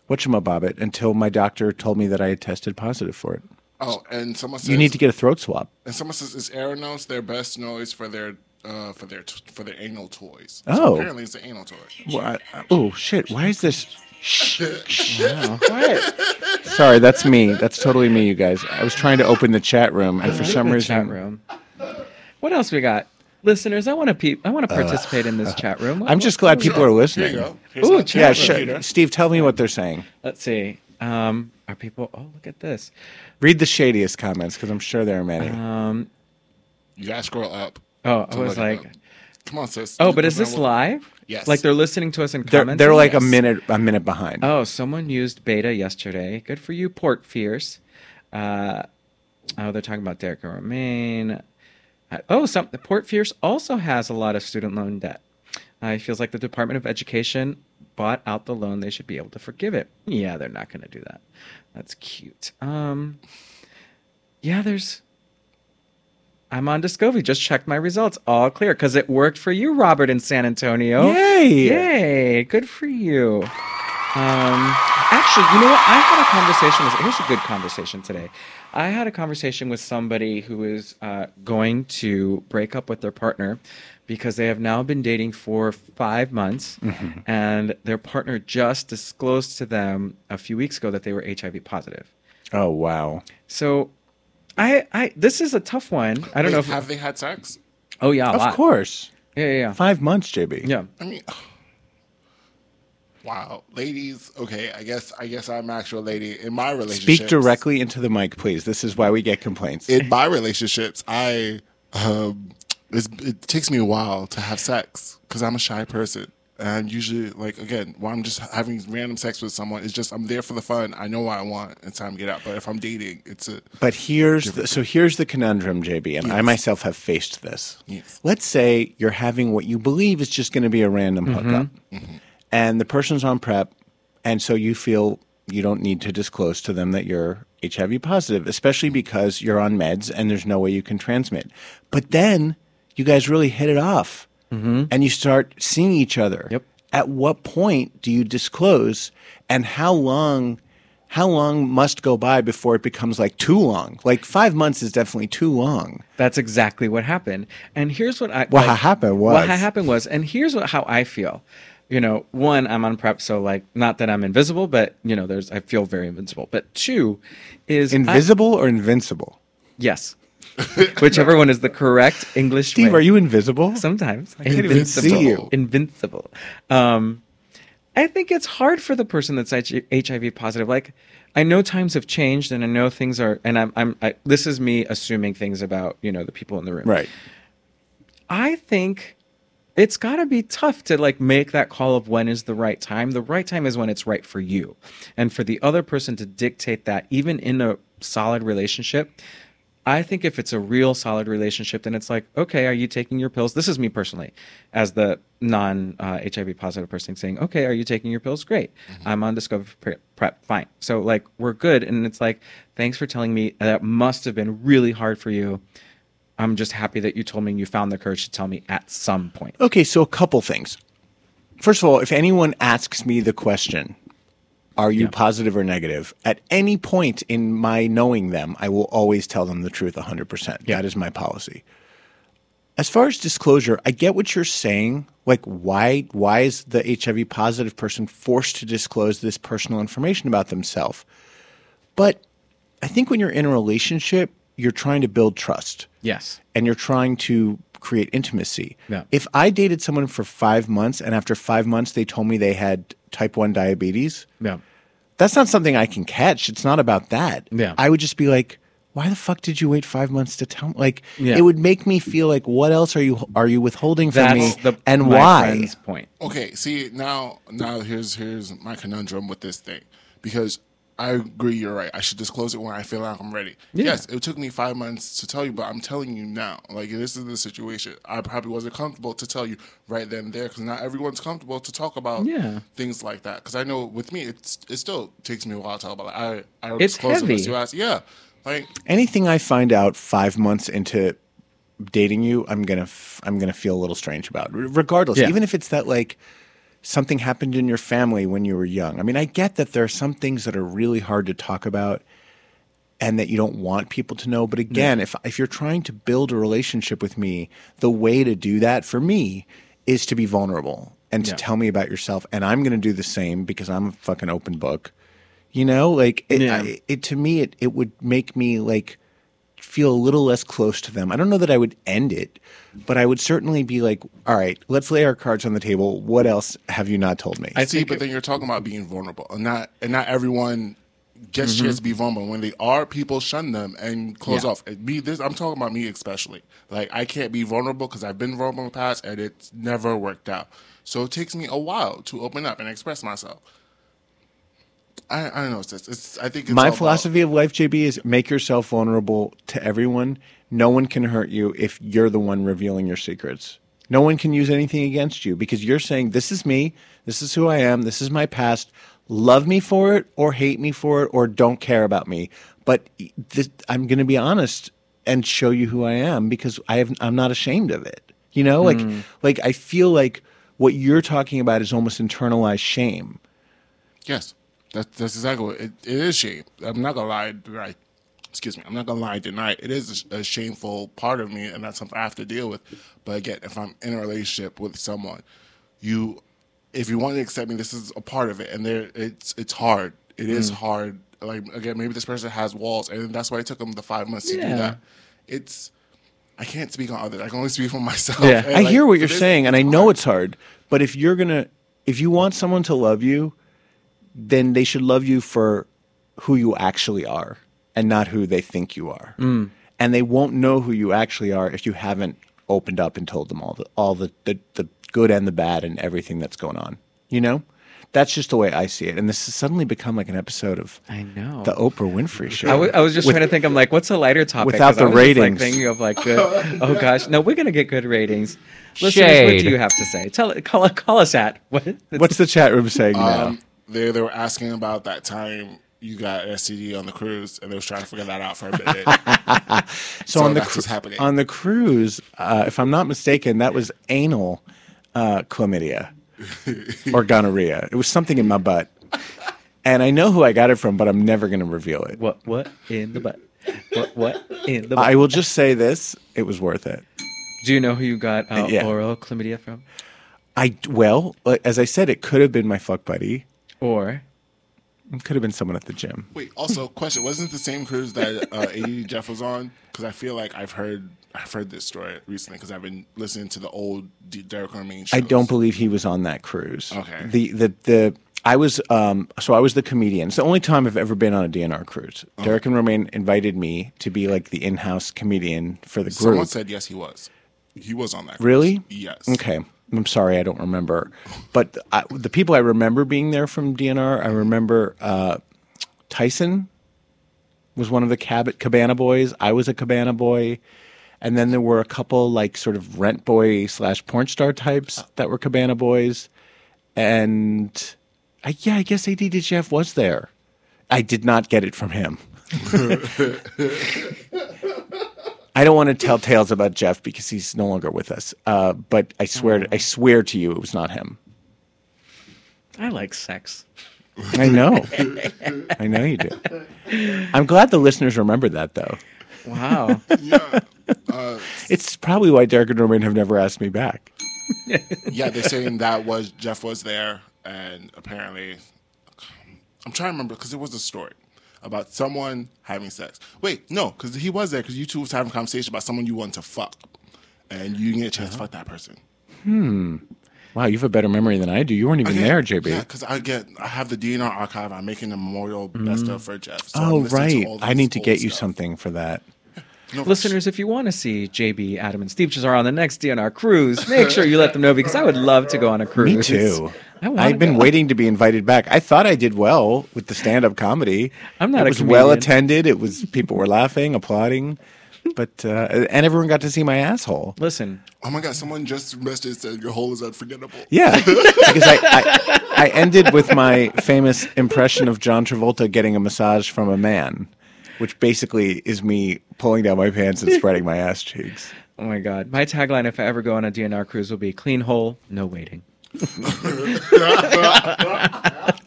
whatchamabobbit, until my doctor told me that I had tested positive for it. Oh, and someone says You need to get a throat swab. And someone says, "Is Aranos their best noise for their uh, for their t- for their anal toys?" Oh. so apparently it's an anal toy. Well, I- I- oh shit! Why is this? Shh, shh. Sorry, that's me. That's totally me, you guys. I was trying to open the chat room, and for some reason, chat room. What else we got? Listeners, I want to pe- I want to participate in this *laughs* chat room. I'm just glad people are listening. you Ooh, chat Yeah, room sh- computer. Steve, tell me what they're saying. Let's see. Um, are people? Oh, look at this. Read the shadiest comments because I'm sure there are many. Um, You gotta scroll up. oh, I to was look at like, them. "Come on, sis." oh, but is this on- live? Yes. Like they're listening to us and they're commenting. they're like a minute a minute behind. Oh, someone used beta yesterday. Good for you, Port Fierce. Uh, oh, they're talking about Derek and Romaine. Oh, some Port Fierce also has a lot of student loan debt. Uh, he feels like the Department of Education bought out the loan. They should be able to forgive it. Yeah, they're not going to do that. That's cute. Um, yeah, there's. I'm on Descovy. Just checked my results. All clear because it worked for you, Robert, in San Antonio. Yay! Yay! Good for you. Um, actually, you know what? I had a conversation with. Here's a good conversation today. I had a conversation with somebody who is uh, going to break up with their partner because they have now been dating for five months, and their partner just disclosed to them a few weeks ago that they were HIV positive. Oh wow. So, I, I, this is a tough one. I don't Wait, know if. have they had sex? oh yeah, a Of lot. course. Yeah, yeah, yeah. Five months, JB. Yeah. I mean, wow, ladies. Okay, I guess I guess I'm an actual lady in my relationship. Speak directly into the mic, please. This is why we get complaints. in my relationships, I um, it's, it takes me a while to have sex because I'm a shy person. And usually, like again, when I'm just having random sex with someone, it's just I'm there for the fun. I know what I want. It's time to get out. But if I'm dating, it's a But here's the, so here's the conundrum, JB, and I myself have faced this. Yes. Let's say you're having what you believe is just going to be a random hookup, and the person's on prep, and so you feel you don't need to disclose to them that you're HIV positive, especially because you're on meds and there's no way you can transmit. But then you guys really hit it off, mm-hmm. and you start seeing each other. Yep. At what point do you disclose, and how long? how long must go by before it becomes like too long? Like five months is definitely too long. That's exactly what happened. And here's what I What happened was- what happened was, and here's what how I feel. You know, one, I'm on prep, so like, not that I'm invisible, but you know, there's I feel very invincible. But two, is I- Invisible or invincible? yes, *laughs* whichever one is the correct English. Steve, way. are you invisible? sometimes I can't even see you. Invincible. Um, I think it's hard for the person that's HIV positive. Like, I know times have changed, and I know things are. And I'm, I'm. I, this is me assuming things about you know the people in the room. Right. I think it's got to be tough to like make that call of when is the right time. The right time is when it's right for you, and for the other person to dictate that, even in a solid relationship. I think if it's a real solid relationship, then it's like, okay, are you taking your pills? This is me personally, as the non uh, HIV positive person saying, okay, are you taking your pills? Great. I'm on Descovy Prep. Fine. So, like, we're good. And it's like, thanks for telling me that must have been really hard for you. I'm just happy that you told me and you found the courage to tell me at some point. Okay, so a couple things. First of all, if anyone asks me the question, are you positive or negative? At any point in my knowing them, I will always tell them the truth 100%. That is my policy. As far as disclosure, I get what you're saying. Like, why why is the HIV positive person forced to disclose this personal information about themselves? But I think when you're in a relationship, you're trying to build trust Yes. and you're trying to create intimacy. Yeah. If I dated someone for five months and after five months they told me they had type 1 diabetes, Yeah. that's not something I can catch. It's not about that. Yeah. I would just be like, why the fuck did you wait five months to tell me? Like, Yeah. it would make me feel like, what else are you are you withholding from That's me, the and my why? point. Okay, see now now here's here's my conundrum with this thing because I agree you're right. I should disclose it when I feel like I'm ready. Yes, it took me five months to tell you, but I'm telling you now. Like this is the situation. I probably wasn't comfortable to tell you right then and there because not everyone's comfortable to talk about Yeah. things like that. Because I know with me, it's it still takes me a while to talk about. It. I I It's disclose it heavy. unless you ask. Yeah, like Anything I find out five months into dating you, I'm gonna f- I'm gonna feel a little strange about, regardless. Yeah. Even if it's that like something happened in your family when you were young. I mean, I get that there are some things that are really hard to talk about and that you don't want people to know. But again, if if you're trying to build a relationship with me, the way to do that for me is to be vulnerable and to Yeah. tell me about yourself. And I'm going to do the same because I'm a fucking open book. You know, like it, Yeah. I, it to me, it it would make me like feel a little less close to them. I don't know that I would end it, but I would certainly be like, all right, let's lay our cards on the table. What else have you not told me? I see, but it- then you're talking about being vulnerable, and not and not everyone gets Mm-hmm. chance to be vulnerable. When they are, people shun them and close Yeah. off. Me, this I'm talking about me especially. Like I can't be vulnerable because I've been vulnerable in the past, and it's never worked out. So it takes me a while to open up and express myself. I, I don't know. It's, it's I think it's My about- philosophy of life, JB, is make yourself vulnerable to everyone. No one can hurt you if you're the one revealing your secrets. No one can use anything against you because you're saying, This is me. This is who I am. This is my past. Love me for it or hate me for it or don't care about me. But this, I'm going to be honest and show you who I am because I have, I'm not ashamed of it. You know, like, mm. like I feel like what you're talking about is almost internalized shame. Yes, that's that's exactly what it, it is. Shame. I'm not gonna lie. Deny, excuse me. I'm not gonna lie. Deny it. it is a, a shameful part of me, and that's something I have to deal with. But again, if I'm in a relationship with someone, you, if you want to accept me, this is a part of it, and there, it's it's hard. It is mm. hard. Like again, maybe this person has walls, and that's why it took them the five months to do that. It's. I can't speak on others. I can only speak for *laughs* myself. Yeah. And, I like, hear what you're saying, and I know hard. it's hard. But if you're gonna, if you want someone to love you, then they should love you for who you actually are, and not who they think you are. Mm. And they won't know who you actually are if you haven't opened up and told them all the all the the, the good and the bad and everything that's going on. You know, that's just the way I see it. And this has suddenly become like an episode of I know. the Oprah Winfrey show. I was just trying to think. I'm like, what's a lighter topic? Without 'Cause I the was just, ratings. like thinking of like, good, *laughs* oh gosh, no, we're gonna get good ratings. Listeners, what do you have to say? Tell call call us at *laughs* what? What's the chat room saying now? They they were asking about that time you got STD on the cruise, and they was trying to figure that out for a minute. *laughs* So, So on the that's cru- happening. on the cruise, uh, if I'm not mistaken, that was anal uh, chlamydia or *laughs* gonorrhea. It was something in my butt, and I know who I got it from, but I'm never going to reveal it. What what in the butt? What what in the butt? I will just say this: it was worth it. do you know who you got uh, Yeah. oral chlamydia from? I well, uh, as I said, it could have been my fuck buddy. Or It could have been someone at the gym. Wait, also question: Wasn't it the same cruise that uh, AD Jeff was on? Because I feel like I've heard I've heard this story recently because I've been listening to the old D- Derek Romaine shows. I don't believe he was on that cruise. Okay. The the the I was um so I was the comedian. It's the only time I've ever been on a DNR cruise. Derek and Romaine invited me to be like the in-house comedian for the group. Someone said yes, he was. He was on that. cruise. Really? Yes. Okay. I'm sorry, I don't remember. But I, the people I remember being there from DNR, I remember uh, Tyson was one of the cab- Cabana boys. I was a Cabana boy. And then there were a couple like sort of rent boy slash porn star types that were Cabana boys. And I, yeah, I guess AD Jeff was there. I did not get it from him. *laughs* I don't want to tell tales about Jeff because he's no longer with us. Uh, but I swear, I swear to you, it was not him. I like sex. I know, *laughs* I know you do. I'm glad the listeners remember that, though. Wow. Yeah. Uh, *laughs* It's probably why Derek and Romaine have never asked me back. *laughs* yeah, they're saying that was Jeff was there, and apparently, I'm trying to remember because it was a story about someone having sex. Wait, no, because he was there because you two was having a conversation about someone you want to fuck, and you didn't get a chance to uh-huh. fuck that person. Hmm. Wow, you have a better memory than I do. You weren't even there, JB. Yeah, because I get I have the DNR archive. I'm making a memorial best mm. of for Jeff. So I'm oh, to right. all I this need to old get you stuff. something for that. No, Listeners, if you want to see JB, Adam, and Steve are on the next DNR cruise, make sure you let them know because I would love to go on a cruise. Me too. I wanna I've been go. waiting to be invited back. I thought I did well with the stand-up comedy. I'm not It a was well attended. It was people were laughing, applauding, but uh, and everyone got to see my asshole. Listen, Oh my god! Someone just messaged said your hole is unforgettable. Yeah, *laughs* because I, I I ended with my famous impression of John Travolta getting a massage from a man, which basically is me pulling down my pants and spreading my ass cheeks. oh my God. My tagline, if I ever go on a DNR cruise, will be clean hole, no waiting.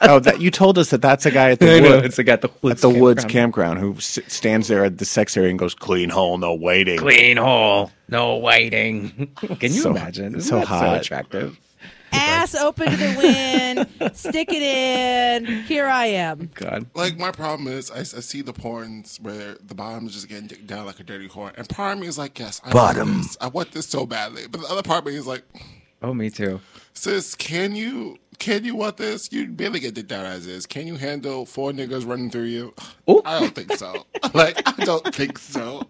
Oh, that you told us that that's a guy at the *laughs* I know, wood, it's like at the at Woods the woods campground. campground who s- stands there at the sex area and goes clean hole, no waiting. Clean hole, no waiting. *laughs* Can you So- imagine? Isn't so that so hot. attractive? Ass open to the wind, *laughs* stick it in. Here I am. God. Like my problem is, I, I see the porns where the bottom is just getting dicked down like a dirty whore, and part of me is like, yes, I Bottom. Want this. I want this so badly, but the other part of me is like, Oh, me too. Sis, can you can you want this? You barely get dicked down as is. Can you handle four niggas running through you? Ooh. I don't think so. *laughs* like I don't think so.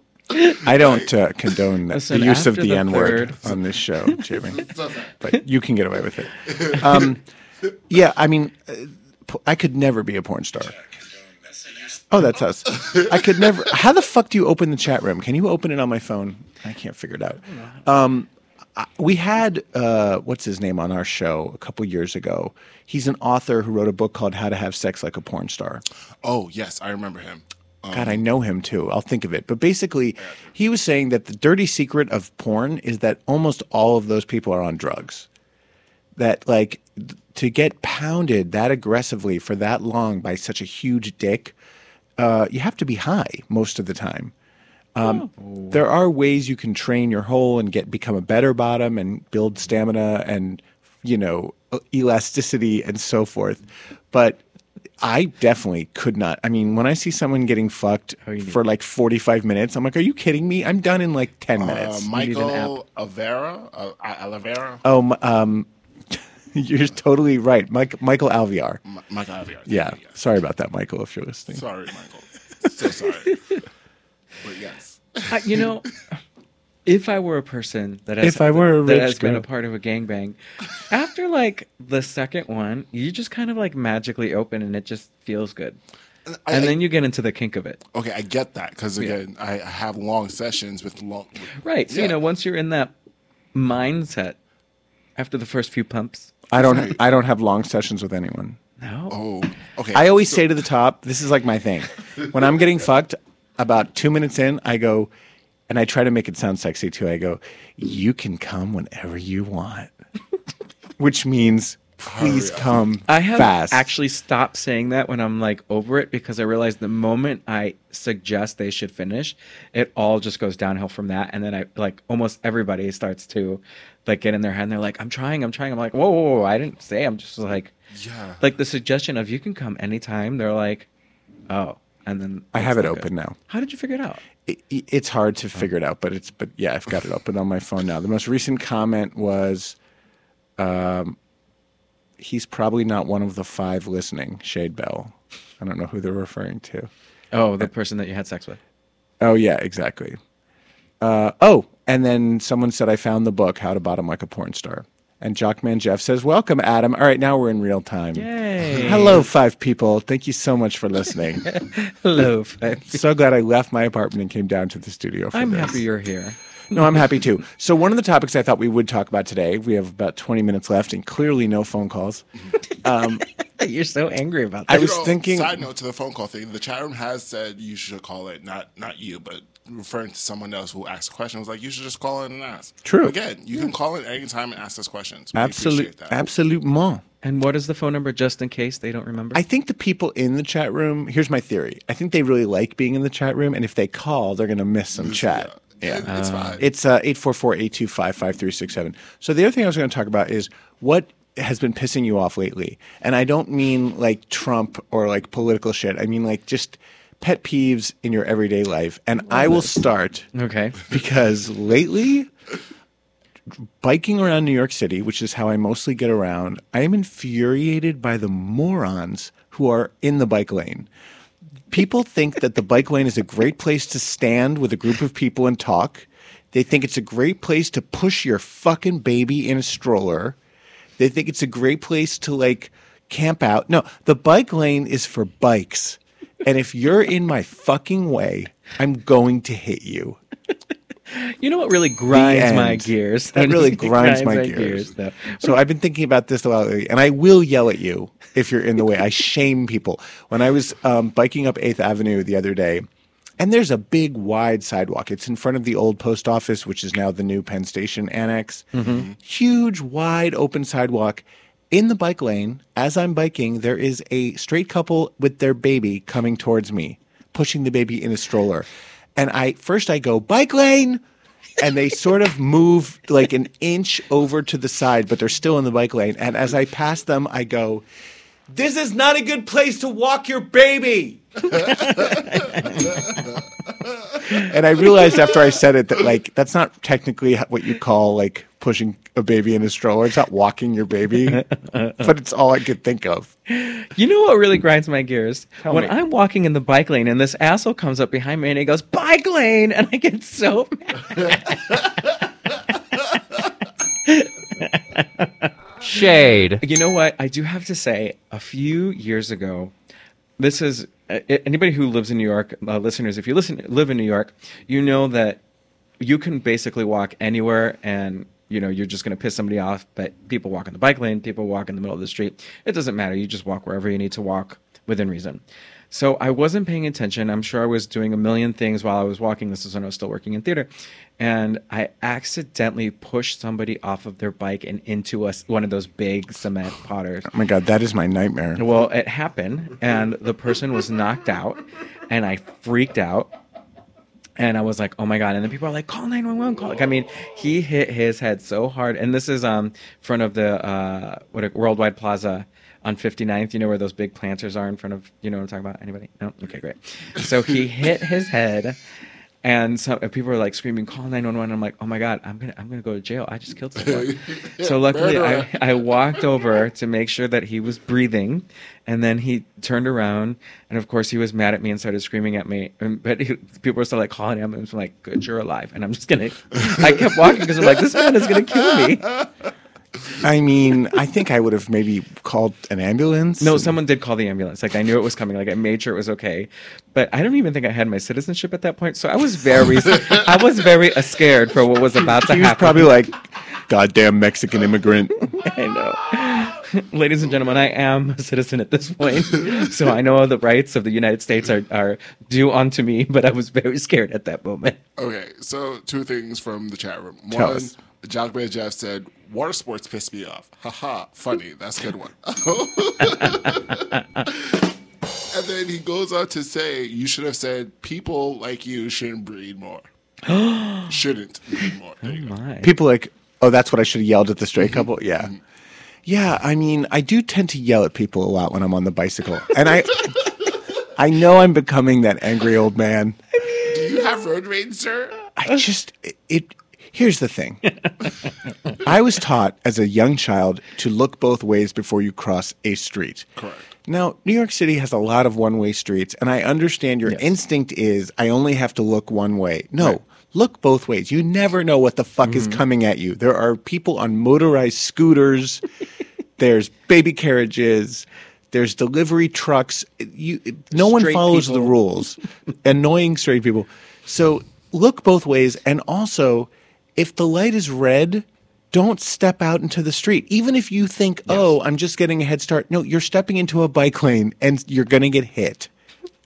I don't uh, condone Listen, the use of the the N word on this show, *laughs* Jimmy. But you can get away with it. Um, yeah, I mean, I could never be a porn star. Oh, that's us. I could never. How the fuck do you open the chat room? Can you open it on my phone? I can't figure it out. Um, I- we had uh, what's his name on our show a couple years ago. He's an author who wrote a book called How to Have Sex Like a Porn Star. Oh yes, I remember him. Um, God, I know him too. I'll think of it. But basically, he was saying that the dirty secret of porn is that almost all of those people are on drugs. That, like, to get pounded that aggressively for that long by such a huge dick, uh, you have to be high most of the time. Um, There are ways you can train your hole and get become a better bottom and build stamina and you know elasticity and so forth. But I definitely could not. I mean, when I see someone getting fucked for like 45 minutes, I'm like, are you kidding me? I'm done in like 10 Uh, minutes. Michael Avera, uh, Alavera, oh, um, *laughs* you're totally right. Mike, Michael Alvear. M- Michael Avera. Yeah. yes. Sorry about that, Michael, if you're listening. Sorry, Michael. *laughs* so sorry. But yes. I, you know, if I were a person that has, If I were a that rich has been a part of a gangbang, after like the second one, you just kind of like magically open and it just feels good. I- and I- then you get into the kink of it. Okay, I get that because again, I I have long sessions with long. Right. So, Yeah. you know, once you're in that mindset after the first few pumps. I don't. I don't have long sessions with anyone. No. Oh, okay. I always so- say to the top, this is like my thing. When I'm getting fucked, about two minutes in, I go, and I try to make it sound sexy too. I go, you can come whenever you want, *laughs* which means please come I have fast. actually stopped saying that when I'm like over it because I realize the moment I suggest they should finish, it all just goes downhill from that. And then I like almost everybody starts to like get in their head and they're like, I'm trying, I'm trying. I'm like, whoa, whoa, whoa. I didn't say. I'm just like, Yeah. like the suggestion of you can come anytime. They're like, oh, and then I have it open now. How did you figure it out? it, it's hard to figure it out, but it's but yeah, I've got it open on my phone now. The most recent comment was, um, he's probably not one of the five listening. Shade Bell. I don't know who they're referring to. Oh, the person that you had sex with. Oh yeah, exactly. Uh, oh, and then someone said I found the book How to Bottom Like a Porn Star. And Jockman Jeff says, "Welcome, Adam. All right, now we're in real time. Yay. Hello, five people. Thank you so much for listening. *laughs* Hello. five *laughs* so glad I left my apartment and came down to the studio. For I'm this. happy you're here. No, I'm happy too. So one of the topics I thought we would talk about today, we have about 20 minutes left and clearly no phone calls. *laughs* Um, you're so angry about that. I was You know, thinking- Side note to the phone call thing: the chat room has said you should call it, not not you, but referring to someone else who asked a question. Was like you should just call in and ask. True. Again, you can call in anytime and ask us questions. We Absolute, appreciate absolutement. and what is the phone number just in case they don't remember? I think the people in the chat room, here's my theory. I think they really like being in the chat room, and if they call, they're going to miss some chat. Yeah, Yeah. it's fine. It's uh, 844-825-5367. So the other thing I was going to talk about is what has been pissing you off lately. And I don't mean like Trump or like political shit. I mean like just pet peeves in your everyday life. And I will start okay. *laughs* because lately biking around New York City, which is how I mostly get around, I am infuriated by the morons who are in the bike lane. People think that the bike lane is a great place to stand with a group of people and talk. They think it's a great place to push your fucking baby in a stroller. They think it's a great place to like camp out. No, the bike lane is for bikes. And if you're in my fucking way, I'm going to hit you. *laughs* You know what really grinds *laughs* my gears? That really grinds my gears. though. So I've been thinking about this a lot lately, and I will yell at you if you're in the way. I shame people. When I was um, biking up Eighth Avenue the other day, and there's a big wide sidewalk. It's in front of the old post office, which is now the new Penn Station annex. Huge, wide, open sidewalk. In the bike lane, as I'm biking, there is a straight couple with their baby coming towards me, pushing the baby in a stroller. And I first I go bike lane, and they sort of move like an inch over to the side, but they're still in the bike lane. And as I pass them, I go, "This is not a good place to walk your baby." *laughs* and I realized after I said it that like that's not technically what you call like pushing a baby in a stroller. It's not walking your baby, *laughs* but it's all I could think of. You know what really grinds my gears? when me. I'm walking in the bike lane and this asshole comes up behind me and he goes, bike lane! And I get so mad. *laughs* Shade. You know what? I do have to say, a few years ago, this is anybody who lives in New York, uh, listeners, if you listen, live in New York, you know that you can basically walk anywhere and you know you're just going to piss somebody off but people walk in the bike lane people walk in the middle of the street. It doesn't matter. You just walk wherever you need to walk within reason so i wasn't paying attention i'm sure i was doing a million things while i was walking this is when i was still working in theater and i accidentally pushed somebody off of their bike and into a, one of those big cement potters Oh my god, that is my nightmare. well, it happened, and the person was knocked out, and I freaked out. And I was like, "Oh my god!" And then people are like, "Call nine one one!" Call. Like, I mean, he hit his head so hard, and this is um front of the uh what a Worldwide Plaza on 59th. You know where those big planters are in front of. You know what I'm talking about? Anybody? No. Okay, great. So he *laughs* hit his head. And so and people were like screaming, "Call 911!" I'm like, "Oh my god, I'm gonna, I'm gonna go to jail. I just killed someone." *laughs* so luckily, I, I walked over to make sure that he was breathing, and then he turned around, and of course he was mad at me and started screaming at me. And, but he, people were still like calling him, and I'm like, "Good, you're alive." And I'm just gonna, I kept walking because I'm like, "This man is gonna kill me." *laughs* I mean, I think I would have maybe called an ambulance. No, someone did call the ambulance. Like I knew it was coming. Like I made sure it was okay, but I don't even think I had my citizenship at that point. So I was very, I was very uh, scared for what was about to he was happen. probably like, "Goddamn Mexican immigrant." *laughs* I know. Ladies and gentlemen, I am a citizen at this point, so I know the rights of the United States are, are due onto me, but I was very scared at that moment. Okay, so two things from the chat room. Tell One, us. Jockman Jeff said, "Water sports piss me off." Haha, funny. That's a good one. *laughs* *laughs* and then he goes on to say, "You should have said people like you shouldn't breed more. *gasps* shouldn't breed more." There you go. Oh my. People like Oh, that's what I should have yelled at the straight couple. Mm-hmm. Yeah, yeah. I mean, I do tend to yell at people a lot when I'm on the bicycle, and I, *laughs* I know I'm becoming that angry old man. Do you have road rage, sir? I just it, it. Here's the thing. *laughs* I was taught as a young child to look both ways before you cross a street. Correct. Now, New York City has a lot of one-way streets, and I understand your instinct is I only have to look one way. No, look both ways. You never know what the fuck is mm-hmm. coming at you. There are people on motorized scooters. *laughs* there's baby carriages. There's delivery trucks. You, no one Straight follows the rules. *laughs* Annoying straight people. So look both ways, and also, if the light is red. Don't step out into the street. Even if you think, oh, I'm just getting a head start. No, you're stepping into a bike lane and you're going to get hit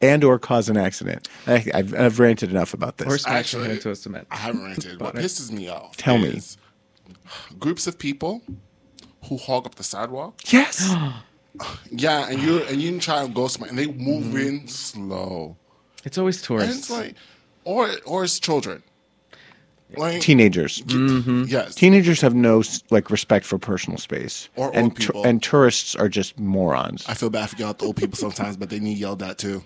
and or cause an accident. I, I've, I've ranted enough about this. Or smash Actually, them into a cement. I haven't rented. What pisses me off? Tell me. Groups of people who hog up the sidewalk. yes. *gasps* Yeah, and you and you try and go somewhere, and they move Mm-hmm. in slow. It's always And tourists. it's like, or or it's children. Like, Teenagers. Mm-hmm. yes, Teenagers have no like respect for personal space, Or old and people. and tourists are just morons. I feel bad for y'all, the old people sometimes, but they need yelled at too.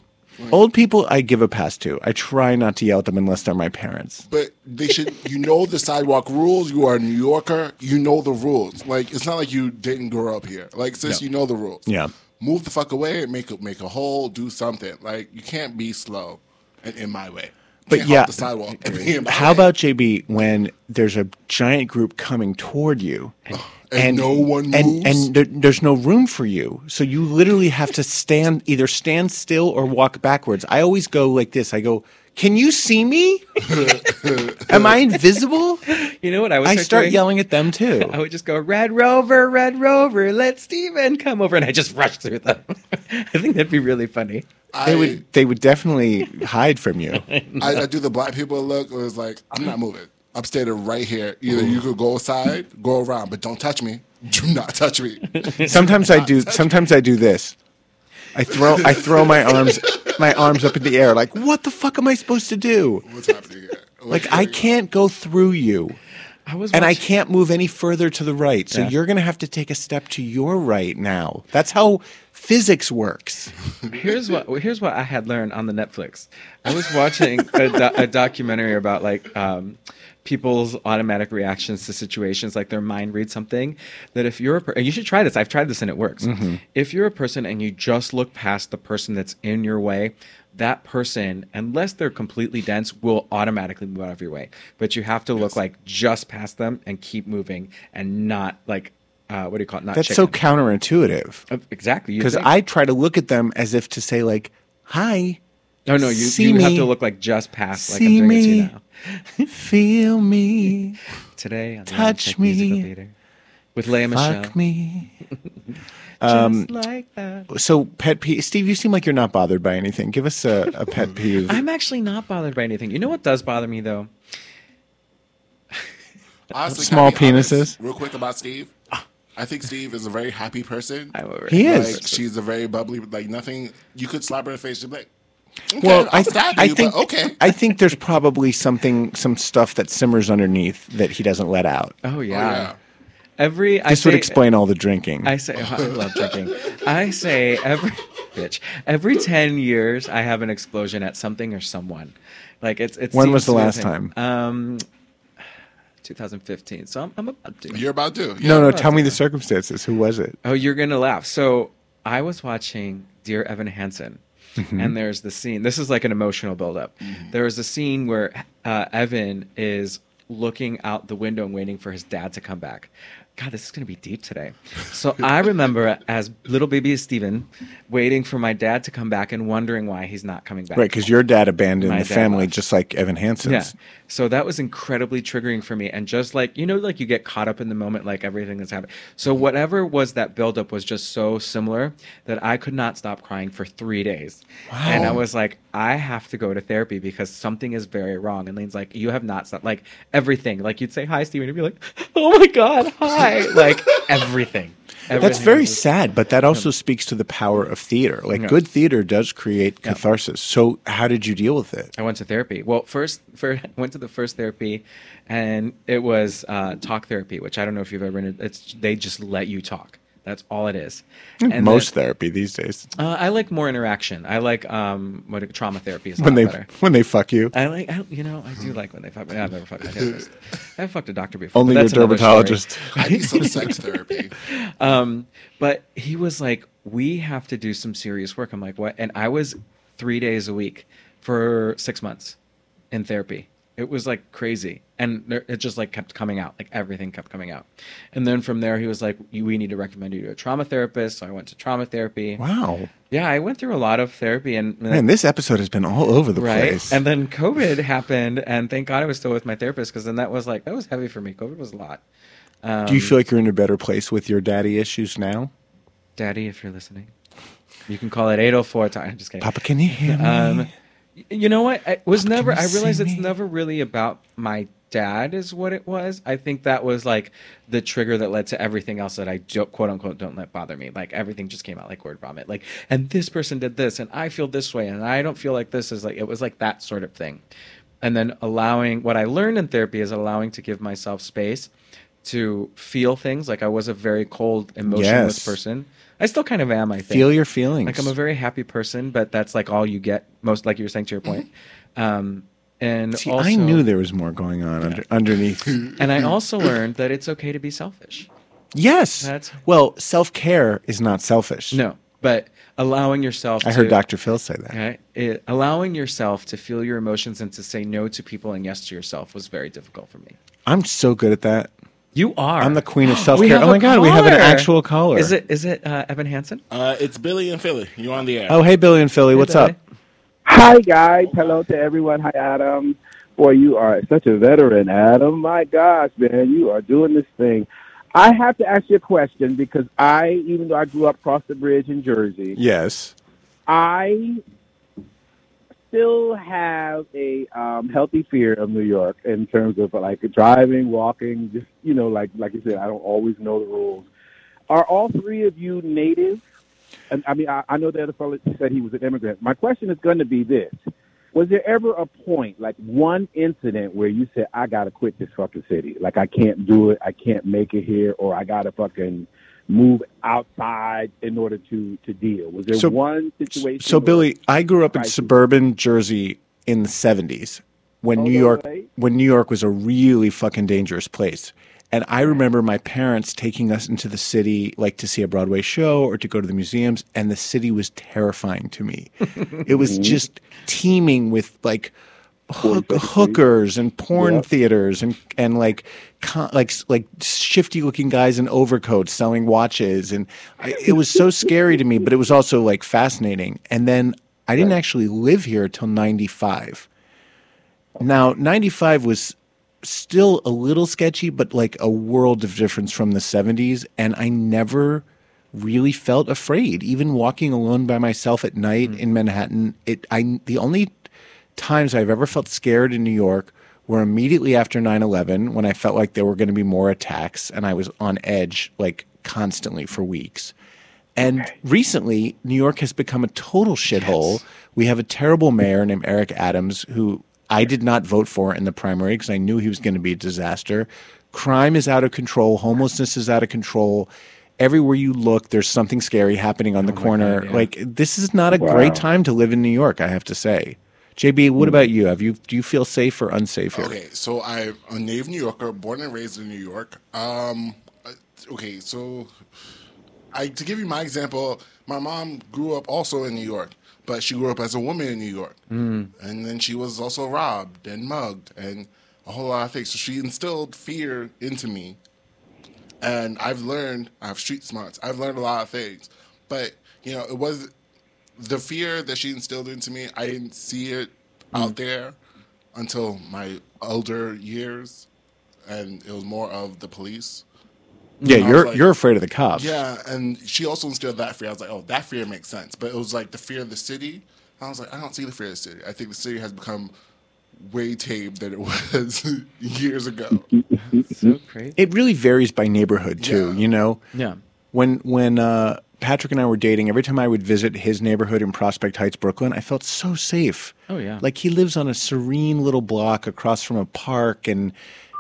Old people, I give a pass to. I try not to yell at them unless they're my parents. But they should, you know, the sidewalk rules. You are a New Yorker. You know the rules. Like it's not like you didn't grow up here. Like sis, you know the rules. Yeah. Move the fuck away. Make a make a hole. Do something. Like you can't be slow and in my way. But can't yeah, the sidewalk. And be *laughs* in my How about JB when there's a giant group coming toward you, *sighs* And no one and moves? and there, there's no room for you, so you literally have to stand either stand still or walk backwards. I always go like this. I go, "Can you see me? *laughs* Am I invisible?" you know what I was I start doing? yelling at them too. *laughs* I would just go, Red Rover, Red Rover, let Steven come over. And I just rush through them. *laughs* I think that'd be really funny. They would they would definitely hide from you. I, I do the black people look. It was like I'm not moving. I'm standing right here. Either you could go aside, go around, but don't touch me. Do not touch me. Sometimes I do. Sometimes I do this. I throw I throw my arms my arms up in the air like what the fuck am I supposed to do? What's happening here? What's Like I can't go through you. I was And I can't move any further to the right. So Yeah. you're going to have to take a step to your right now. That's how physics works. here's what here's what I had learned on the Netflix. I was watching a, do- a documentary about like um, people's automatic reactions to situations, like their mind reads something. That if you're a per- and you should try this. I've tried this and it works. If you're a person and you just look past the person that's in your way. That person, unless they're completely dense, will automatically move out of your way. But you have to look like just past them and keep moving, and not like uh, what do you call it? Not That's so counterintuitive. Uh, exactly Because. I try to look at them as if to say like, "Hi, No, no, you, See you have me. to look like just past, like See I'm doing it to you me. now. feel me, *laughs* Today on the Touch Unchecked Musical me. Theater with Lea Michele. fuck me." *laughs* Um, just like that. So pet peeve, Steve. You seem like you're not bothered by anything. Give us a, a pet *laughs* peeve. I'm actually not bothered by anything. You know what does bother me though? Honestly, Small can I be honest penises? Real quick about Steve. I think Steve is a very happy person. I'm over He it. is. Like she's a very bubbly. Like nothing. You could slap her in the face. She'd be like, okay, well, I, I'll th- stab I you, think okay. I think there's probably something, some stuff that simmers underneath that he doesn't let out. Oh yeah. Oh, yeah. Every I This would say- explain all the drinking. I say I love drinking. I say every bitch every ten years I have an explosion at something or someone. Like it's it's. When was the last time? Um, 2015. So I'm, I'm about to. You're about to. Yeah. no, no. Tell me the circumstances. Who was it? Oh, you're gonna laugh. So I was watching Dear Evan Hansen, Mm-hmm. and there's the scene. This is like an emotional buildup. There is a scene where uh, Evan is looking out the window and waiting for his dad to come back. God, this is gonna be deep today. So I remember *laughs* as little baby Steven waiting for my dad to come back and wondering why he's not coming back. Right, because your dad abandoned My the dad family left. just like Evan Hansen's. Yeah. So that was incredibly triggering for me. And just like, you know, like you get caught up in the moment, like everything that's happening. So whatever was that buildup was just so similar that I could not stop crying for three days. Wow. And I was like, I have to go to therapy because something is very wrong. And Lane's like, you have not stopped. Like everything. Like you'd say, hi, Steven. And you'd be like, oh my God, hi. *laughs* like everything. That's very was- sad, but that also speaks to the power of theater. Like Yeah. good theater does create catharsis. So how did you deal with it? I went to therapy. Well, first, first *laughs* went to the first therapy, and it was uh, talk therapy, which I don't know if you've ever. It's they just let you talk. That's all it is. And Most then- therapy these days. uh, I like more interaction. I like um, what trauma therapy is When they better. when they fuck you. I like, I, you know, I do like when they fuck me. I've never fucked a therapist. *laughs* I've fucked a doctor before. Only but your that's another story. dermatologist. I need some sex therapy. *laughs* Um, but he was like, "We have to do some serious work." I'm like, "What?" And I was three days a week for six months in therapy. It was like crazy, and it just like kept coming out. Like everything kept coming out. And then from there, he was like, "We need to recommend you to a trauma therapist." So I went to trauma therapy. Wow. Yeah, I went through a lot of therapy, and Man, this episode has been all over the right. place. And then COVID happened, and thank God I was still with my therapist because then that was like that was heavy for me. COVID was a lot. Do you feel like you're in a better place with your daddy issues now? Daddy, if you're listening, you can call it 804 time. I'm just kidding. Papa, can you hear me? Um, you know what? I was never. I realized it's me? never really about my dad. Is what it was. I think that was like the trigger that led to everything else that I don't, quote unquote don't let bother me. Like everything just came out like word vomit. Like and this person did this, and I feel this way, and I don't feel like this is like it was like that sort of thing. And then allowing what I learned in therapy is allowing to give myself space to feel things. Like I was a very cold, emotionless Yes. person. I still kind of am. I think Feel your feelings. like I'm a very happy person, but that's like all you get. Most like you were saying to your point. *laughs* Um, and See, also, I knew there was more going on under, underneath. *laughs* and I also learned that it's okay to be selfish. yes. That's- well, self care is not selfish. No, but allowing yourself. I to, heard Dr. Phil say that. Okay, it, allowing yourself to feel your emotions and to say no to people and yes to yourself was very difficult for me. I'm so good at that. You are. I'm the queen of self *gasps* We care. Oh my god, we have an actual caller. Is it? Is it uh, Evan Hansen? Uh, it's Billy and Philly. You're on the air? Oh, hey, Billy and Philly, what's Billy. up? Hi, guys. Hello to everyone. Hi, Adam. Boy, you are such a veteran, Adam. My gosh, man, you are doing this thing. I have to ask you a question because I, even though I grew up across the bridge in Jersey, Yes. I still have a um, healthy fear of New York in terms of like driving, walking. Just you know, like like you said, I don't always know the rules. Are all three of you native? And I mean, I, I know the other fellow said he was an immigrant. My question is going to be this: Was there ever a point, like one incident, where you said, "I got to quit this fucking city. Like I can't do it. I can't make it here, or I got to fucking." Move outside in order to to deal was there So- one situation So, Billy, I grew up in Crisis. suburban Jersey in the 70s when Oh, New York way. when New York was a really fucking dangerous place. And I remember my parents taking us into the city like to see a Broadway show or to go to the museums and the city was terrifying to me. *laughs* it was just teeming with like hook, hookers and porn Yeah. theaters and and like con, like like shifty looking guys in overcoats selling watches. And I, it was so scary to me but it was also like fascinating. And then I didn't actually live here till 95 now 95 was still a little sketchy but like a world of difference from the 70s and I never really felt afraid. Even walking alone by myself at night in Manhattan it I the only times I've ever felt scared in New York were immediately after 9/11 when I felt like there were going to be more attacks and I was on edge like constantly for weeks. And recently, New York has become a total shithole. We have a terrible mayor named Eric Adams who I did not vote for in the primary because I knew he was going to be a disaster. Crime is out of control, homelessness is out of control. Everywhere you look, there's something scary happening on oh the corner. God, yeah. Like this is not a Wow. great time to live in New York, I have to say. JB, what about you? Have you do you feel safe or unsafe here? Okay, so I'm a native New Yorker, born and raised in New York. Um, uh, okay, so I to give you my example, my mom grew up also in New York, but she grew up as a woman in New York, mm. and then she was also robbed and mugged and a whole lot of things. So she instilled fear into me, and I've learned. I have street smarts. I've learned a lot of things, but you know, it was the fear that she instilled into me. I didn't see it out there until my older years, and it was more of the police. Yeah, I you're like- you're afraid of the cops. Yeah, and she also instilled that fear. I was like, oh, that fear makes sense. But it was like the fear of the city. I was like, I don't see the fear of the city. I think the city has become way tame than it *laughs* was years ago. *laughs* So crazy. It really varies by neighborhood too, Yeah. you know. Yeah. When when uh, Patrick and I were dating, every time I would visit his neighborhood in Prospect Heights, Brooklyn, I felt so safe. Oh, yeah. like he lives on a serene little block across from a park, and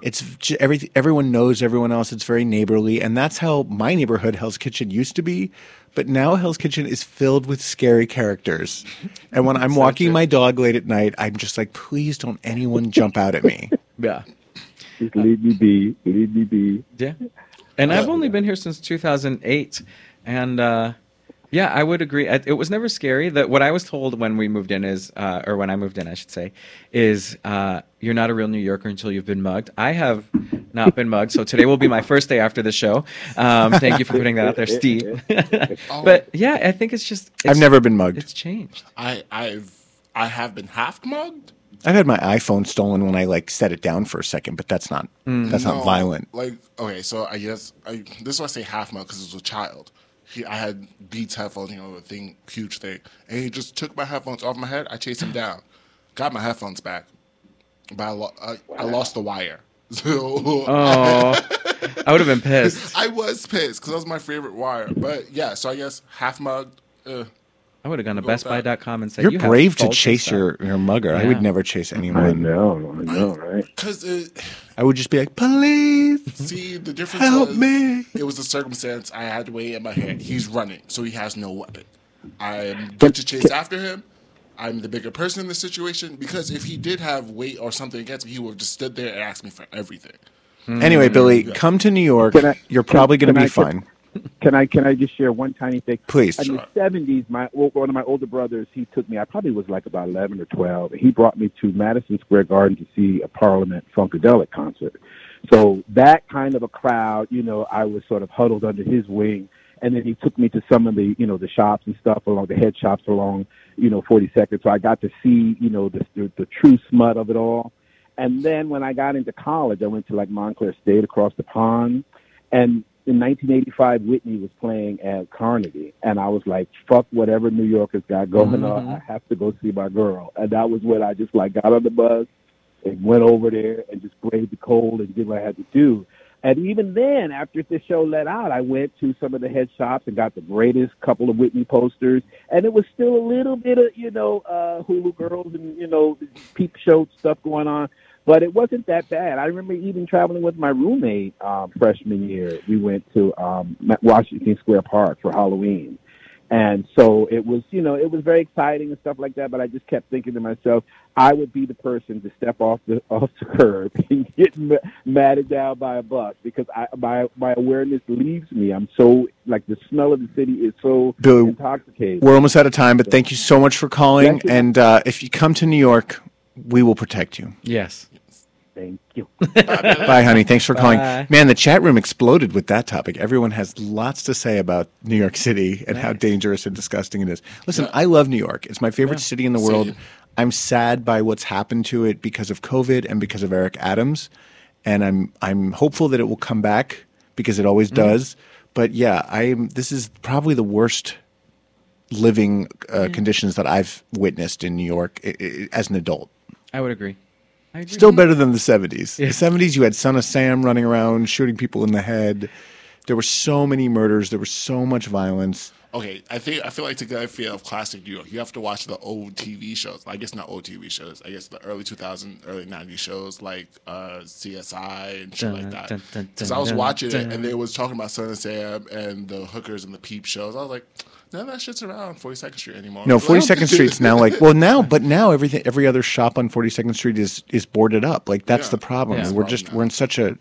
it's j- every everyone knows everyone else. It's very neighborly, and that's how my neighborhood, Hell's Kitchen, used to be. But now Hell's Kitchen is filled with scary characters, *laughs* and when I'm walking my dog late at night, I'm just like, please don't anyone jump out at me. *laughs* Yeah. Just leave me be. Leave me be. Yeah. And I've only been here since 2008. And uh, yeah, I would agree. It was never scary. That what I was told when we moved in is, uh, or when I moved in, I should say, is uh, you're not a real New Yorker until you've been mugged. I have not been mugged, so today will be my first day after the show. Um, thank you for putting that out there, Steve. *laughs* but yeah, I think it's just. It's, I've never been mugged. It's changed. I I've I have been half mugged. I've had my iPhone stolen when I like set it down for a second, but that's not that's No, not violent. Like okay, so I guess I, this is why I say half mugged because it was a child. He, I had Beats headphones, you know, a thing, huge thing, and he just took my headphones off my head. I chased him down, got my headphones back, but I, lo- I, I lost the wire. *laughs* So Oh, I would have been pissed. *laughs* I was pissed because that was my favorite wire. But yeah, so I guess half mugged. Uh, I would have gone to Go with that. bestbuy.com and said, You're you have brave to chase stuff." your, your mugger. I would never chase I anyone. know. I know. Right. Because it, I would just be like, please. see, the difference Help was, me. It was the circumstance. I had to weight in my hand. He's running, so he has no weapon. I'm good to chase after him. I'm the bigger person in this situation because if he did have weight or something against me, he would have just stood there and asked me for everything. Anyway, hmm. Billy, come to New York. I- You're probably going to be I- fine. Can I can I just share one tiny thing? Please. In the seventies, my one of my older brothers, he took me. I probably was like about eleven or twelve. He brought me to Madison Square Garden to see a Parliament Funkadelic concert. So that kind of a crowd, you know, I was sort of huddled under his wing, and then he took me to some of the, you know, the shops and stuff along the head shops along, you know, Forty Second. So I got to see, you know, the the, the true smut of it all. And then when I got into college, I went to like Montclair State across the pond, and in 1985, Whitney was playing at Carnegie, and I was like, "Fuck whatever New Yorkers got going on. I have to go see my girl." And that was when I just like got on the bus and went over there and just braved the cold and did what I had to do. And even then, after the show let out, I went to some of the head shops and got the greatest couple of Whitney posters. And it was still a little bit of, you know, uh, Hulu girls and, you know, peep show stuff going on. But it wasn't that bad. I remember even traveling with my roommate um, freshman year. We went to um, Washington Square Park for Halloween. And so it was, you know, it was very exciting and stuff like that. But I just kept thinking to myself, I would be the person to step off the *laughs* off the curb and get ma- matted down by a bus because I, my my awareness leaves me. I'm so like the smell of the city is so Billy, intoxicating. We're almost out of time, but thank you so much for calling. And uh, if you come to New York, we will protect you. Yes. Thank you. *laughs* Bye, honey. Thanks for calling. Bye. Man, the chat room exploded with that topic. Everyone has lots to say about New York City and how dangerous and disgusting it is. Listen, I love New York. It's my favorite city in the world. Same. I'm sad by what's happened to it because of COVID and because of Eric Adams, and I'm I'm hopeful that it will come back because it always does. But yeah, I'm. This is probably the worst living uh, conditions that I've witnessed in New York i- i- as an adult. I would agree. I agree. Still better than the 70s. Yeah. The 70s, you had Son of Sam running around shooting people in the head. There were so many murders. There was so much violence. Okay, I think I feel like to get a feel of classic New York, you have to watch the old TV shows. I guess not old TV shows. I guess the early 2000s, early 90s shows like uh, CSI and shit like that. dun, dun, Because I was dun, watching dun. it and they was talking about Son of Sam and the hookers and the peep shows. I was like, none of that shit's around 42nd Street anymore. No, 42nd *laughs* Street's now like, well, now, but now everything, every other shop on 42nd Street is is boarded up. Like that's Yeah. the problem. Yeah. We're That's just problem we're in such a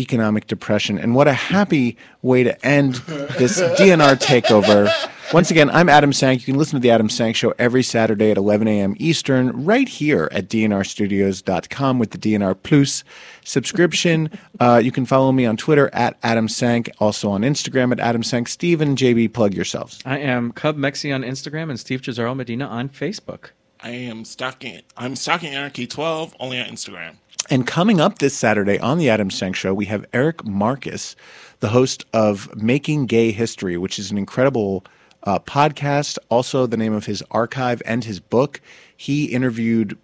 economic depression. And what a happy way to end this DNR takeover. Once again, I'm Adam Sank. You can listen to the Adam Sank Show every Saturday at 11 a.m. Eastern, right here at dnrstudios.com with the DNR Plus subscription. Uh, you can follow me on Twitter at Adam Sank, also on Instagram at Adam Sank. Steve and JB, plug yourselves. I am Cub Mexi on Instagram and Steve Cesaro Medina on Facebook. I am stalking. I'm stalking Anarchy 12 only on Instagram. And coming up this Saturday on the Adam Sank Show, we have Eric Marcus, the host of Making Gay History, which is an incredible uh, podcast. Also, the name of his archive and his book. He interviewed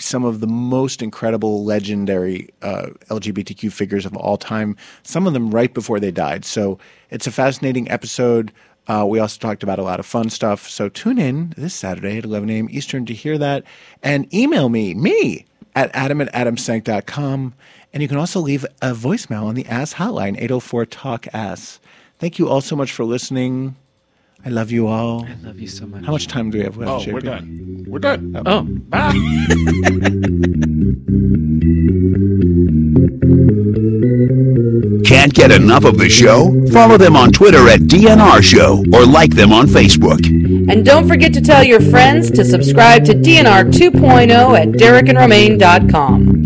some of the most incredible, legendary uh, LGBTQ figures of all time. Some of them right before they died. So it's a fascinating episode. Uh, we also talked about a lot of fun stuff. So tune in this Saturday at 11 a.m. Eastern to hear that. And email me, me, at adam at adamsank.com. And you can also leave a voicemail on the Ass Hotline, 804 Talk Ass. Thank you all so much for listening. I love you all. I love you so much. How much time do we have left, Oh, JB? we're done. We're done. Oh, Bye. *laughs* Can't get enough of the show? Follow them on Twitter at DNR Show or like them on Facebook. And don't forget to tell your friends to subscribe to DNR 2.0 at DerekandRomaine.com.